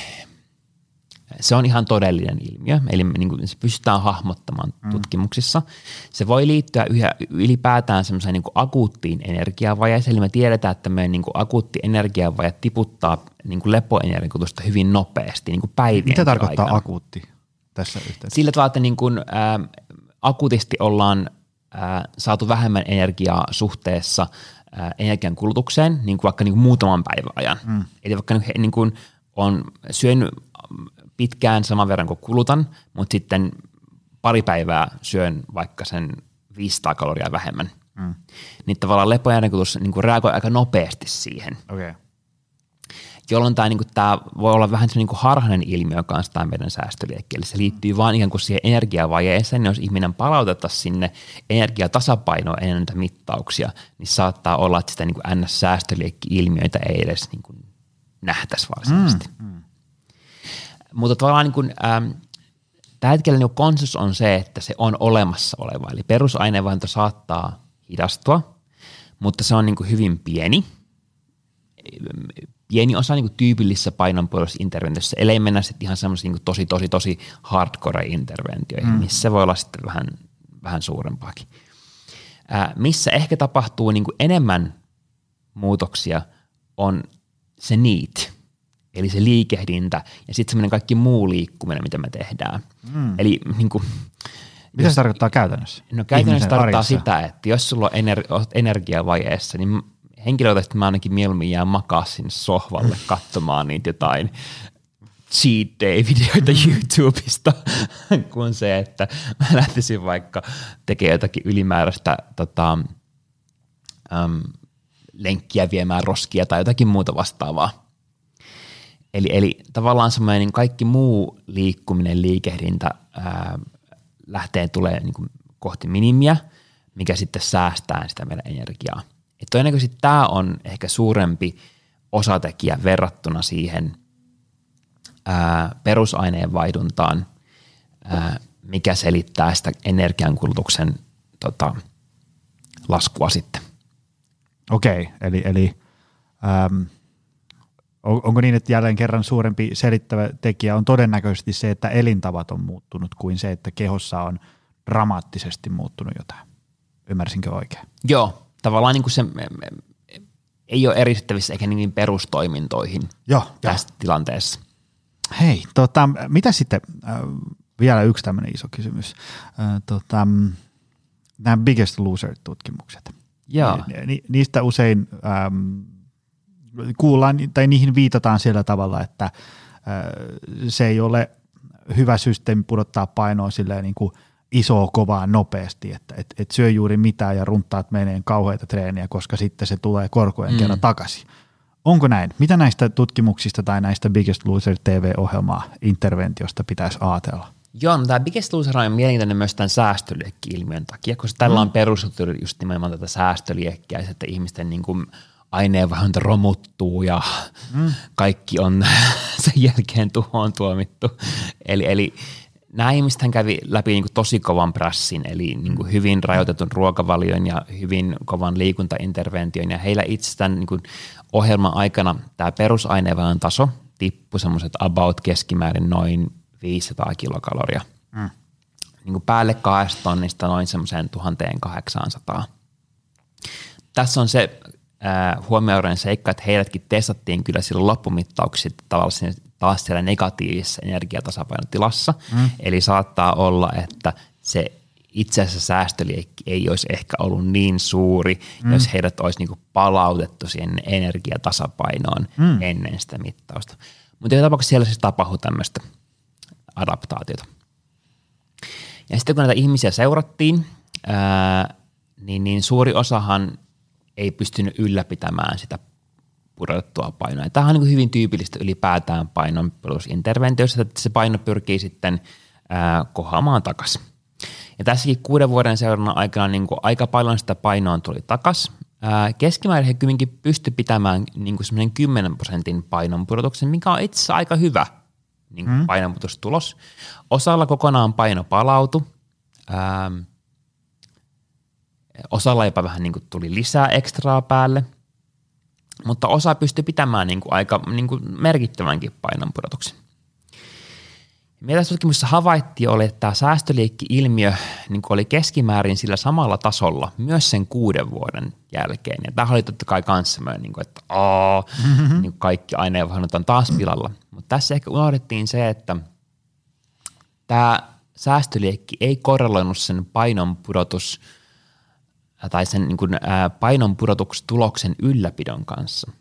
C: se on ihan todellinen ilmiö, eli niin kuin se pystytään hahmottamaan mm. tutkimuksissa. Se voi liittyä yhä, ylipäätään semmoiseen niin akuuttiin energiavajeeseen, eli me tiedetään, että meidän niin kuin akuutti energiavaje tiputtaa niin kuin lepoenergiotusta hyvin nopeasti niin kuin päivien
B: Mitä tarkoittaa
C: aikana.
B: akuutti tässä yhteydessä?
C: Sillä tavalla, että niin kuin, ää, akuutisti ollaan ää, saatu vähemmän energiaa suhteessa – energian kulutukseen niin kuin vaikka niin kuin muutaman päivän ajan. Mm. Eli vaikka niin kuin on syönyt pitkään saman verran kuin kulutan, mutta sitten pari päivää syön vaikka sen 500 kaloria vähemmän. Mm. Niin tavallaan lepoenergikutus niin reagoi aika nopeasti siihen.
B: Okay
C: jolloin tämä, niin kuin, tämä voi olla vähän niin kuin harhainen ilmiö kanssa tämä meidän säästöliekki. Eli se liittyy vaan ikään kuin siihen energiavajeeseen, niin jos ihminen palautettaisiin sinne energiatasapainoa ennen näitä mittauksia, niin saattaa olla, että sitä niin kuin NS-säästöliekki-ilmiöitä ei edes niin kuin nähtäisi varsinaisesti. Mm, mm. Mutta tavallaan niin kuin, ähm, tällä hetkellä niin konsensus on se, että se on olemassa oleva. Eli perusaineenvaihto saattaa hidastua, mutta se on niin kuin hyvin pieni – pieni osa niin tyypillisessä painonpuolustusinterventiossa, ellei mennä sitten ihan semmoisiin niin tosi, tosi, tosi hardcore-interventioihin, mm. missä voi olla sitten vähän, vähän suurempaakin. Ää, missä ehkä tapahtuu niin kuin enemmän muutoksia on se need, eli se liikehdintä ja sitten semmoinen kaikki muu liikkuminen, mitä me tehdään. Mm. Eli niin kuin,
B: mitä se tarkoittaa käytännössä?
C: No käytännössä tarkoittaa arjessa. sitä, että jos sulla on ener- energiavajeessa, niin henkilökohtaisesti mä ainakin mieluummin jään makaa sinne sohvalle katsomaan niitä jotain cheat day-videoita mm. YouTubesta, kuin se, että mä lähtisin vaikka tekemään jotakin ylimääräistä tota, äm, lenkkiä viemään roskia tai jotakin muuta vastaavaa. Eli, eli tavallaan semmoinen niin kaikki muu liikkuminen, liikehdintä ää, lähtee tulee niin kuin kohti minimiä, mikä sitten säästää sitä meidän energiaa – et todennäköisesti tämä on ehkä suurempi osatekijä verrattuna siihen ää, perusaineenvaihduntaan, ää, mikä selittää sitä energiankulutuksen tota, laskua sitten.
B: Okei, eli, eli äm, onko niin, että jälleen kerran suurempi selittävä tekijä on todennäköisesti se, että elintavat on muuttunut kuin se, että kehossa on dramaattisesti muuttunut jotain. Ymmärsinkö oikein?
C: Joo, tavallaan niin kuin se ei ole eristettävissä eikä niin perustoimintoihin
B: Joo,
C: tässä jo. tilanteessa.
B: Hei, tota, mitä sitten, äh, vielä yksi tämmöinen iso kysymys. Äh, tota, nämä Biggest Loser-tutkimukset.
C: Joo.
B: Ni, ni, niistä usein ähm, kuullaan tai niihin viitataan sillä tavalla, että äh, se ei ole hyvä systeemi pudottaa painoa silleen niin kuin – isoa kovaa nopeasti, että et, et syö juuri mitään ja runtaat meneen kauheita treeniä, koska sitten se tulee korkojen mm. kerran takaisin. Onko näin? Mitä näistä tutkimuksista tai näistä Biggest Loser TV-ohjelmaa interventiosta pitäisi ajatella?
C: Joo, no tämä Biggest Loser on mielenkiintoinen myös tämän säästöliekki-ilmiön takia, koska tällä mm. on perustettu just nimenomaan tätä säästöliekkiä, että ihmisten niin kuin aineenvaihdunta romuttuu ja mm. kaikki on sen jälkeen tuhoon tuomittu. Eli, eli nämä ihmiset kävi läpi niin kuin tosi kovan prässin, eli niin kuin hyvin rajoitetun ruokavalion ja hyvin kovan liikuntaintervention, ja heillä itsestään niin kuin ohjelman aikana tämä perusaineenvaihdon taso tippui semmoiset about keskimäärin noin 500 kilokaloria. Mm. Niin kuin päälle kahdesta tonnista noin semmoiseen 1800. Tässä on se äh, huomioiden seikka, että heidätkin testattiin kyllä silloin loppumittauksissa tavallaan taas siellä negatiivisessa energiatasapainotilassa. Mm. Eli saattaa olla, että se itse asiassa säästöliekki ei olisi ehkä ollut niin suuri, mm. jos heidät olisi niin palautettu siihen energiatasapainoon mm. ennen sitä mittausta. Mutta joka tapauksessa siellä siis tapahtui tämmöistä adaptaatiota. Ja sitten kun näitä ihmisiä seurattiin, ää, niin, niin suuri osahan ei pystynyt ylläpitämään sitä pudotettua painoa. Tämä on niin hyvin tyypillistä ylipäätään painon perusinterventiossa, että se paino pyrkii sitten ää, kohoamaan takaisin. Ja tässäkin kuuden vuoden seurannan aikana niin kuin aika paljon sitä painoa tuli takaisin. Keskimäärin he kuitenkin pysty pitämään niin kuin 10 prosentin painonpudotuksen, mikä on itse asiassa aika hyvä niin kuin mm. painonpudotustulos. Osalla kokonaan paino palautui. Ähm, osalla jopa vähän niin kuin tuli lisää ekstraa päälle, mutta osa pystyi pitämään niin kuin aika niin kuin merkittävänkin painonpudotuksen. Tässä tutkimuksessa havaittiin oli, että tämä säästöliikki-ilmiö niin oli keskimäärin sillä samalla tasolla myös sen kuuden vuoden jälkeen. Ja tämä oli totta kai kanssa niin kuin, että aa, mm-hmm. niin kaikki aineenvaihdot on taas pilalla. Mutta tässä ehkä unohdettiin se, että tämä säästöliekki ei korreloinut sen painon pudotus tai sen niin kuin, ää, painon ylläpidon kanssa.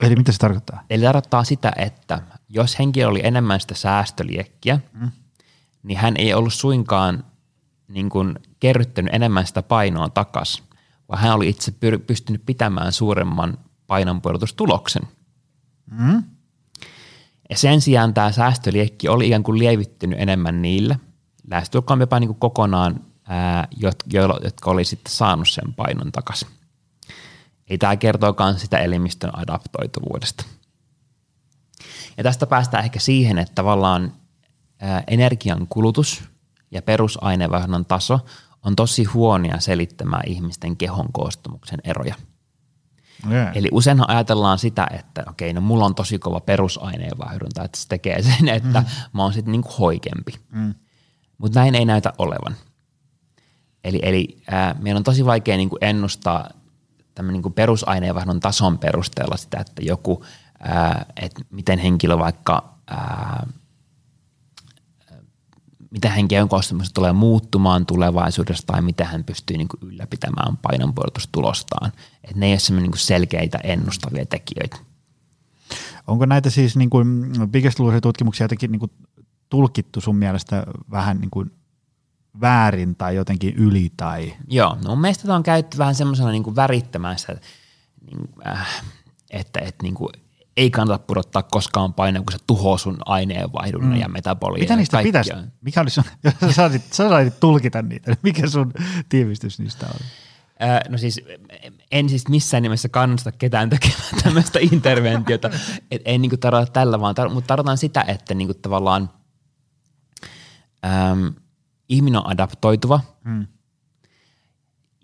B: Eli mitä se tarkoittaa?
C: Eli tarkoittaa sitä, että jos henkilö oli enemmän sitä säästöliekkiä, mm. niin hän ei ollut suinkaan niin kuin kerryttänyt enemmän sitä painoa takaisin, vaan hän oli itse pystynyt pitämään suuremman painonpuolitustuloksen. Mm. Ja sen sijaan tämä säästöliekki oli ikään kuin lievittynyt enemmän niille, lähestulkoon jopa niin kuin kokonaan, ää, jotka oli sitten saanut sen painon takaisin. Ei tämä kertoo myös sitä elimistön adaptoituvuudesta. Ja tästä päästään ehkä siihen, että tavallaan energian kulutus ja perusainevaihdunnan taso on tosi huonoja selittämään ihmisten kehon koostumuksen eroja. Yeah. Eli usein ajatellaan sitä, että okei, no mulla on tosi kova perusaineenvaihdunta, että se tekee sen, että mm. mä oon sitten niinku hoikempi. Mm. Mutta näin ei näytä olevan. Eli, eli äh, meidän on tosi vaikea niinku ennustaa tämän niinku perusaineenvaihdon tason perusteella sitä, että joku – että miten henkilö vaikka, ää, mitä henkilön koostumus tulee muuttumaan tulevaisuudessa tai miten hän pystyy niin kuin ylläpitämään painonpuolitustulostaan. Että ne ei ole niin selkeitä ennustavia tekijöitä.
B: Onko näitä siis niin kuin tutkimuksia jotenkin niin kuin tulkittu sun mielestä vähän niin kuin väärin tai jotenkin yli? Tai?
C: Joo, no mun mielestä on käytetty vähän semmoisena niin värittämässä, niin, äh, että, että niin kuin ei kannata pudottaa koskaan painoa, kun se tuhoaa sun aineenvaihdunnan mm. ja metabolian.
B: Mitä niistä pitäisi? Mikä olisi sun, jos sä saisit, sä saisit tulkita niitä, mikä sun tiivistys niistä on?
C: Öö, no siis en siis missään nimessä kannusta ketään tekemään tämmöistä interventiota. Et en niinku tarkoita tällä, vaan tar- mutta tarkoitan sitä, että niinku tavallaan äm, ihminen on adaptoituva mm.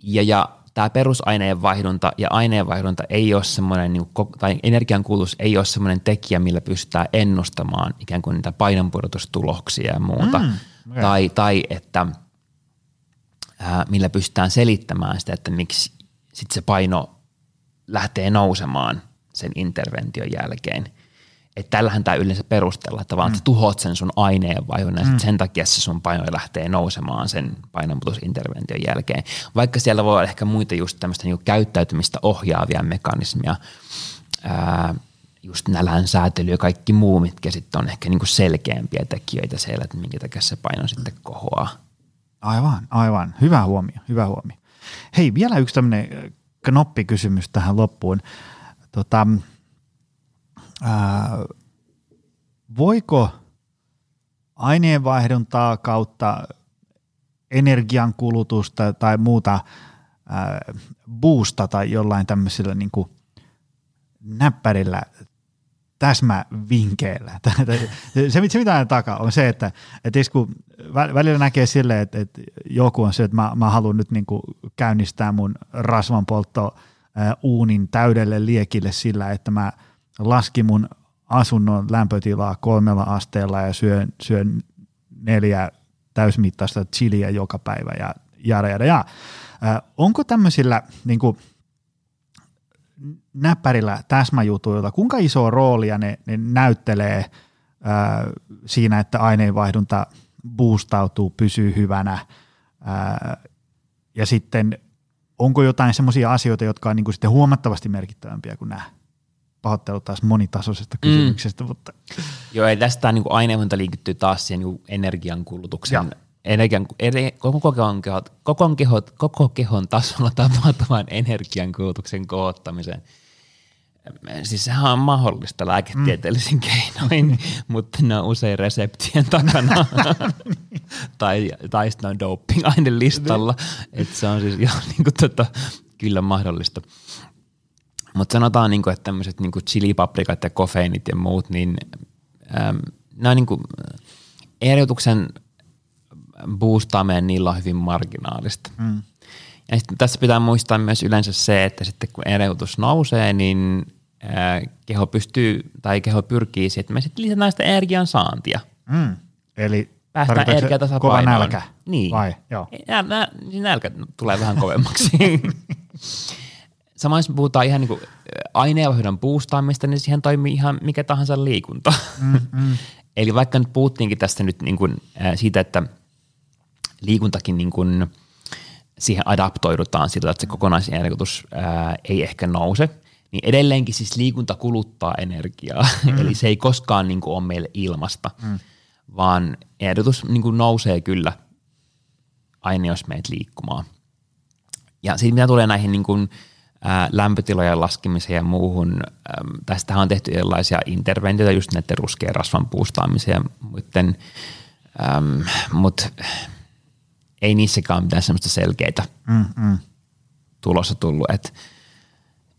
C: ja, ja tämä perusaineenvaihdunta ja aineenvaihdunta ei ole semmoinen, niin kuin, tai energiankulutus ei ole semmoinen tekijä, millä pystytään ennustamaan ikään kuin niitä painonpudotustuloksia ja muuta. Mm, okay. tai, tai että ää, millä pystytään selittämään sitä, että miksi sit se paino lähtee nousemaan sen intervention jälkeen – että tällähän tämä yleensä perustella, että vaan mm. tuhoat sen sun aineenvaihdunnan ja mm. sen takia se sun paino lähtee nousemaan sen painonputosintervention jälkeen. Vaikka siellä voi olla ehkä muita just tämmöistä niinku käyttäytymistä ohjaavia mekanismia, ää, just nälän säätely ja kaikki muu, mitkä sitten on ehkä niinku selkeämpiä tekijöitä siellä, että minkä takia se paino sitten kohoaa.
B: Aivan, aivan. Hyvä huomio, hyvä huomio. Hei, vielä yksi tämmöinen knoppikysymys tähän loppuun. Tota, ää, voiko aineenvaihduntaa kautta energiankulutusta tai muuta ää, boostata jollain tämmöisellä niin kuin näppärillä täsmävinkeillä. se, se, mitä on takaa, on se, että, että kun välillä näkee silleen, että, että joku on se, että mä, mä haluan nyt niin kuin käynnistää mun rasvanpoltto uunin täydelle liekille sillä, että mä laskin mun asunnon lämpötilaa kolmella asteella ja syön, syön neljä täysmittaista chiliä joka päivä ja jada jada ja. Äh, onko tämmöisillä niin kuin, näppärillä täsmäjutuilla, kuinka iso roolia ne, ne näyttelee äh, siinä, että aineenvaihdunta boostautuu, pysyy hyvänä äh, ja sitten onko jotain semmoisia asioita, jotka on niin kuin sitten huomattavasti merkittävämpiä kuin nämä? Pahoittelut taas monitasoisesta mm. kysymyksestä. Mm. Mutta.
C: Joo, ei tästä niin aineenvaihdunta linkittyy taas siihen niin energiankulutuksen energian, eri, koko, kehon, koko, kehon, koko kehon tasolla tapahtuvan energiankulutuksen koottamiseen. Siis sehän on mahdollista lääketieteellisin mm. keinoin, mutta ne on usein reseptien takana. tai, tai sitten on doping listalla. että se on siis jo niin kuin, tota, kyllä mahdollista. Mutta sanotaan, niin kuin, että tämmöiset niin chilipaprikat ja kofeinit ja muut, niin ähm, nämä on niin kuin, ehdotuksen boostaaminen niillä on hyvin marginaalista. Mm. Ja sitten tässä pitää muistaa myös yleensä se, että sitten kun erotus nousee, niin ää, keho pystyy tai keho pyrkii siihen, että me sitten lisätään sitä energian saantia.
B: Mm. Eli
C: päästään energiatasapainoon.
B: Kova nälkä?
C: Niin.
B: Vai? Joo.
C: Nä, nä, nälkä tulee vähän kovemmaksi. Samoin jos puhutaan ihan niin aineenvaihdon boostaamista, niin siihen toimii ihan mikä tahansa liikunta. Mm, mm. Eli vaikka nyt puhuttiinkin tästä nyt niin kuin, äh, siitä, että – liikuntakin niin kuin siihen adaptoidutaan sillä, että se kokonaisenergiatus ää, ei ehkä nouse, niin edelleenkin siis liikunta kuluttaa energiaa, mm. eli se ei koskaan niin kuin ole meille ilmasta, mm. vaan ehdotus niin kuin nousee kyllä aina, jos meet liikkumaan. Ja sitten mitä tulee näihin niin kuin, ää, lämpötilojen laskemiseen ja muuhun, ää, tästähän on tehty erilaisia interventioita just näiden ruskeen rasvan puustaamiseen ja muiden, mutta ei niissäkään mitään semmoista selkeitä mm, mm. tulossa tullut. Et,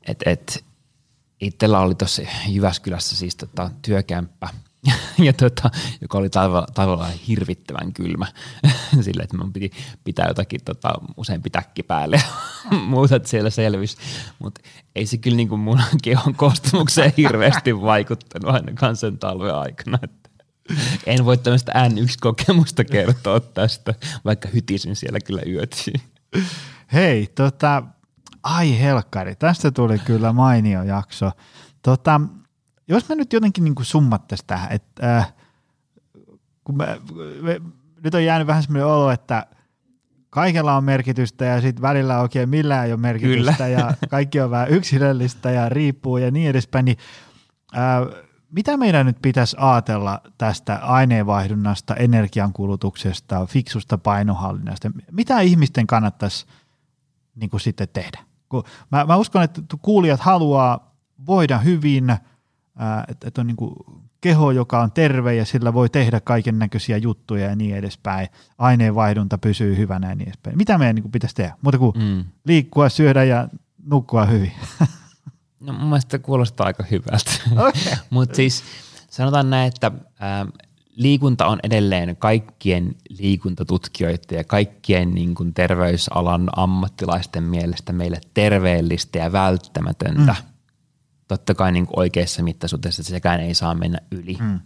C: et, et, itsellä oli tuossa Jyväskylässä siis tota, työkämppä, ja tota, joka oli tavallaan hirvittävän kylmä sille, että mun piti pitää jotakin tota, useampi täkki päälle ja muuta, että siellä selvisi. Mutta ei se kyllä niinku mun kehon koostumukseen hirveästi vaikuttanut ainakaan sen talven aikana. Että en voi tämmöistä N1-kokemusta kertoa tästä, vaikka hytisin siellä kyllä yötiin.
B: Hei, tota, ai helkkari, tästä tuli kyllä mainio jakso. Tota, jos me nyt jotenkin niin summattaisiin tähän, että äh, kun me, me, nyt on jäänyt vähän semmoinen olo, että kaikella on merkitystä ja sitten välillä oikein millään ei ole merkitystä Kyllä. ja kaikki on vähän yksilöllistä ja riippuu ja niin edespäin, niin äh, mitä meidän nyt pitäisi ajatella tästä aineenvaihdunnasta, energiankulutuksesta, fiksusta painohallinnasta? Mitä ihmisten kannattaisi niin kuin sitten tehdä? Kun mä, mä uskon, että kuulijat haluaa voida hyvin, että, että on niin kuin keho, joka on terve ja sillä voi tehdä kaiken näköisiä juttuja ja niin edespäin. Aineenvaihdunta pysyy hyvänä ja niin edespäin. Mitä meidän niin kuin pitäisi tehdä? Muuta kuin mm. liikkua, syödä ja nukkua hyvin.
C: No mun mielestä kuulostaa aika hyvältä. Okay. Mutta siis sanotaan näin, että ää, liikunta on edelleen kaikkien liikuntatutkijoiden ja kaikkien niin kuin terveysalan ammattilaisten mielestä meille terveellistä ja välttämätöntä. Mm. Totta kai niin kuin oikeassa mittasuhteessa sekään ei saa mennä yli. Mm.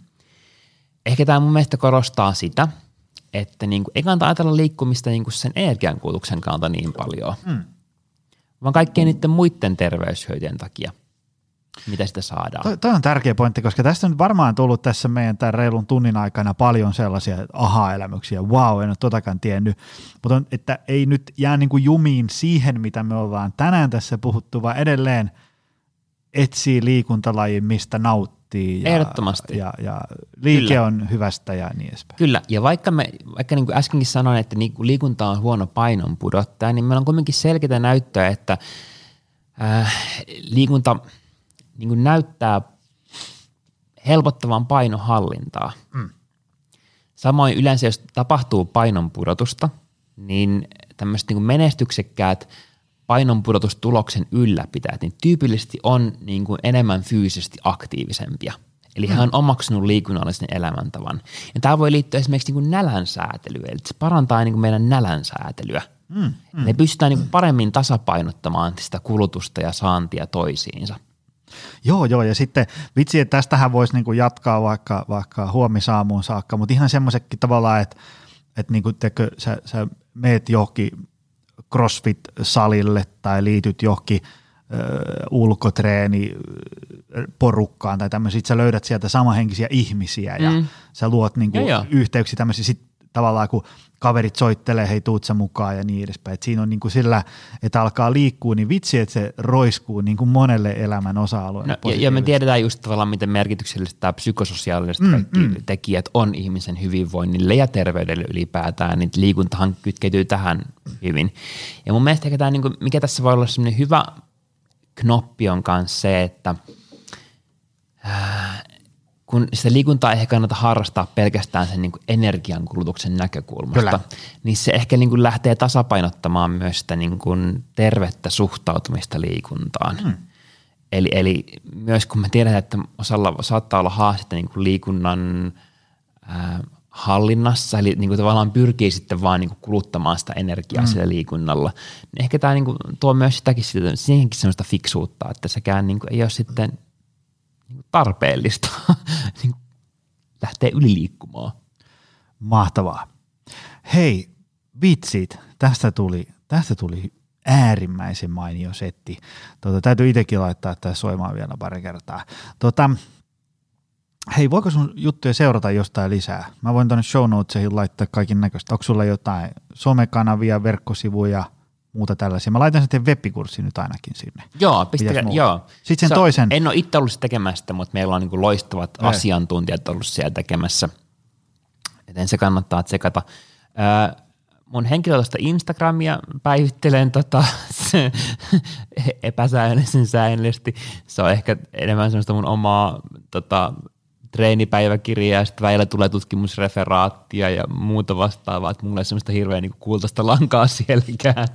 C: Ehkä tämä mun mielestä korostaa sitä, että niin kuin, ei kannata ajatella liikkumista niin kuin sen energiankulutuksen kannalta niin paljon. Mm vaan kaikkien niiden muiden terveyshyötyjen takia, mitä sitä saadaan.
B: Toi, toi on tärkeä pointti, koska tästä on varmaan tullut tässä meidän tämän reilun tunnin aikana paljon sellaisia aha-elämyksiä, wow, en ole totakaan tiennyt, mutta on, että ei nyt jää niin kuin jumiin siihen, mitä me ollaan tänään tässä puhuttu, vaan edelleen etsii liikuntalajin, mistä nauttii. Ja,
C: Ehdottomasti.
B: Ja, ja liike Kyllä. on hyvästä ja niin edespäin.
C: Kyllä, ja vaikka, me, vaikka niin kuin äskenkin sanoin, että niin kuin liikunta on huono painon pudottaja, niin meillä on kuitenkin selkeää näyttöä, että äh, liikunta niin kuin näyttää helpottavan painohallintaa. Mm. Samoin yleensä, jos tapahtuu painon pudotusta, niin tämmöiset niin menestyksekkäät painonpudotustuloksen ylläpitäjät, niin tyypillisesti on niin kuin enemmän fyysisesti aktiivisempia. Eli hän on omaksunut liikunnallisen elämäntavan. Ja tämä voi liittyä esimerkiksi niin kuin nälän säätelyyn, eli se parantaa niin kuin meidän nälän säätelyä. Mm, mm. Ne pystytään niin kuin paremmin tasapainottamaan sitä kulutusta ja saantia toisiinsa.
B: Joo, joo, ja sitten vitsi, että tästähän voisi niinku jatkaa vaikka, vaikka huomisaamuun saakka, mutta ihan semmoisetkin tavallaan, että, että niinku, tekö, sä, sä meet johonkin CrossFit-salille tai liityt johonkin ulkotreeni porukkaan tai tämmöisiä, sä löydät sieltä samahenkisiä ihmisiä ja mm. sä luot niinku ja yhteyksiä tämmöisiä, sit tavallaan kun kaverit soittelee, hei tuut mukaan ja niin edespäin. Et siinä on niin kuin sillä, että alkaa liikkua, niin vitsi, että se roiskuu niin kuin monelle elämän osa-alueelle.
C: No, ja, ja me tiedetään just tavallaan, miten merkityksellistä tämä psykososiaaliset mm, kaikki mm. tekijät on ihmisen hyvinvoinnille ja terveydelle ylipäätään, niin liikuntahan kytkeytyy tähän hyvin. Ja mun mielestä tämä, niin kuin, mikä tässä voi olla sellainen hyvä knoppi on kanssa se, että äh, kun sitä liikuntaa ei ehkä kannata harrastaa pelkästään sen niin kuin energiankulutuksen näkökulmasta, Kyllä. niin se ehkä niin kuin lähtee tasapainottamaan myös sitä niin kuin tervettä suhtautumista liikuntaan. Hmm. Eli, eli myös kun me tiedetään, että osalla saattaa olla haastetta niin kuin liikunnan äh, hallinnassa, eli niin kuin tavallaan pyrkii sitten vaan niin kuin kuluttamaan sitä energiaa mm. sillä liikunnalla, niin ehkä tämä niin kuin tuo myös sitäkin, siihenkin sellaista fiksuutta, että sekään niin kuin ei ole sitten tarpeellista niin lähteä yliliikkumaan.
B: Mahtavaa. Hei, vitsit, tästä tuli, tästä tuli äärimmäisen mainio setti. Tuota, täytyy itsekin laittaa tämä soimaan vielä pari kertaa. Tuota, hei, voiko sun juttuja seurata jostain lisää? Mä voin tuonne show notesihin laittaa kaiken näköistä. Onko sulla jotain somekanavia, verkkosivuja – muuta tällaisia. Mä laitan sitten webbikurssin nyt ainakin sinne.
C: Joo, pistäkää, joo.
B: Sitten sen Se, toisen.
C: En ole itse ollut tekemässä sitä, mutta meillä on niin loistavat Ei. asiantuntijat ollut siellä tekemässä. Joten se kannattaa tsekata. Äh, mun henkilökohtaista Instagramia päivittelen tota, epäsäännöllisen säännöllisesti. Se on ehkä enemmän semmoista mun omaa tota, treenipäiväkirjaa ja sitten välillä tulee tutkimusreferaattia ja muuta vastaavaa, että mulla ei semmoista hirveän niin kultaista lankaa sielläkään.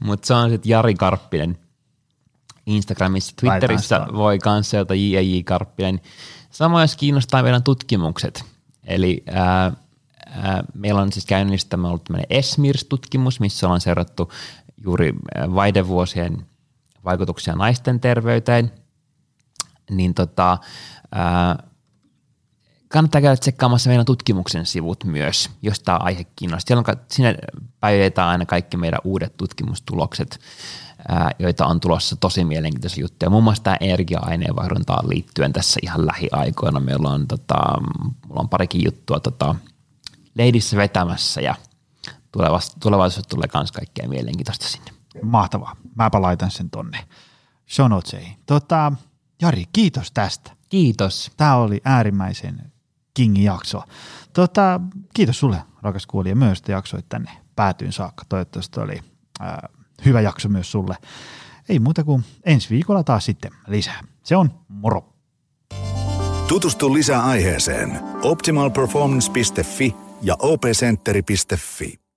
C: Mutta se on sitten Jari Karppinen Instagramissa. Twitterissä voi kanssa sieltä J.J. Karppinen. Samoin jos kiinnostaa meidän tutkimukset. Eli ää, ää, meillä on siis käynnistämä ollut tämmöinen ESMIRS-tutkimus, missä ollaan seurattu juuri vaidevuosien vaikutuksia naisten terveyteen. Niin tota, ää, kannattaa käydä tsekkaamassa meidän tutkimuksen sivut myös, jos tämä aihe kiinnostaa. Siellä on, sinne päivitetään aina kaikki meidän uudet tutkimustulokset, ää, joita on tulossa tosi mielenkiintoisia juttuja. Muun muassa tämä energia-aineenvaihduntaan liittyen tässä ihan lähiaikoina. Meillä on, tota, mulla on parikin juttua tota, leidissä vetämässä ja tulevaisuudessa tulee myös kaikkea mielenkiintoista sinne.
B: Mahtavaa. Mäpä laitan sen tonne show Tota, Jari, kiitos tästä.
C: Kiitos.
B: Tämä oli äärimmäisen kingi jakso. Tota, kiitos sulle, rakas kuulija, myös, että jaksoit tänne päätyyn saakka. Toivottavasti oli ää, hyvä jakso myös sulle. Ei muuta kuin ensi viikolla taas sitten lisää. Se on moro.
A: Tutustu lisää aiheeseen optimalperformance.fi ja opcenteri.fi.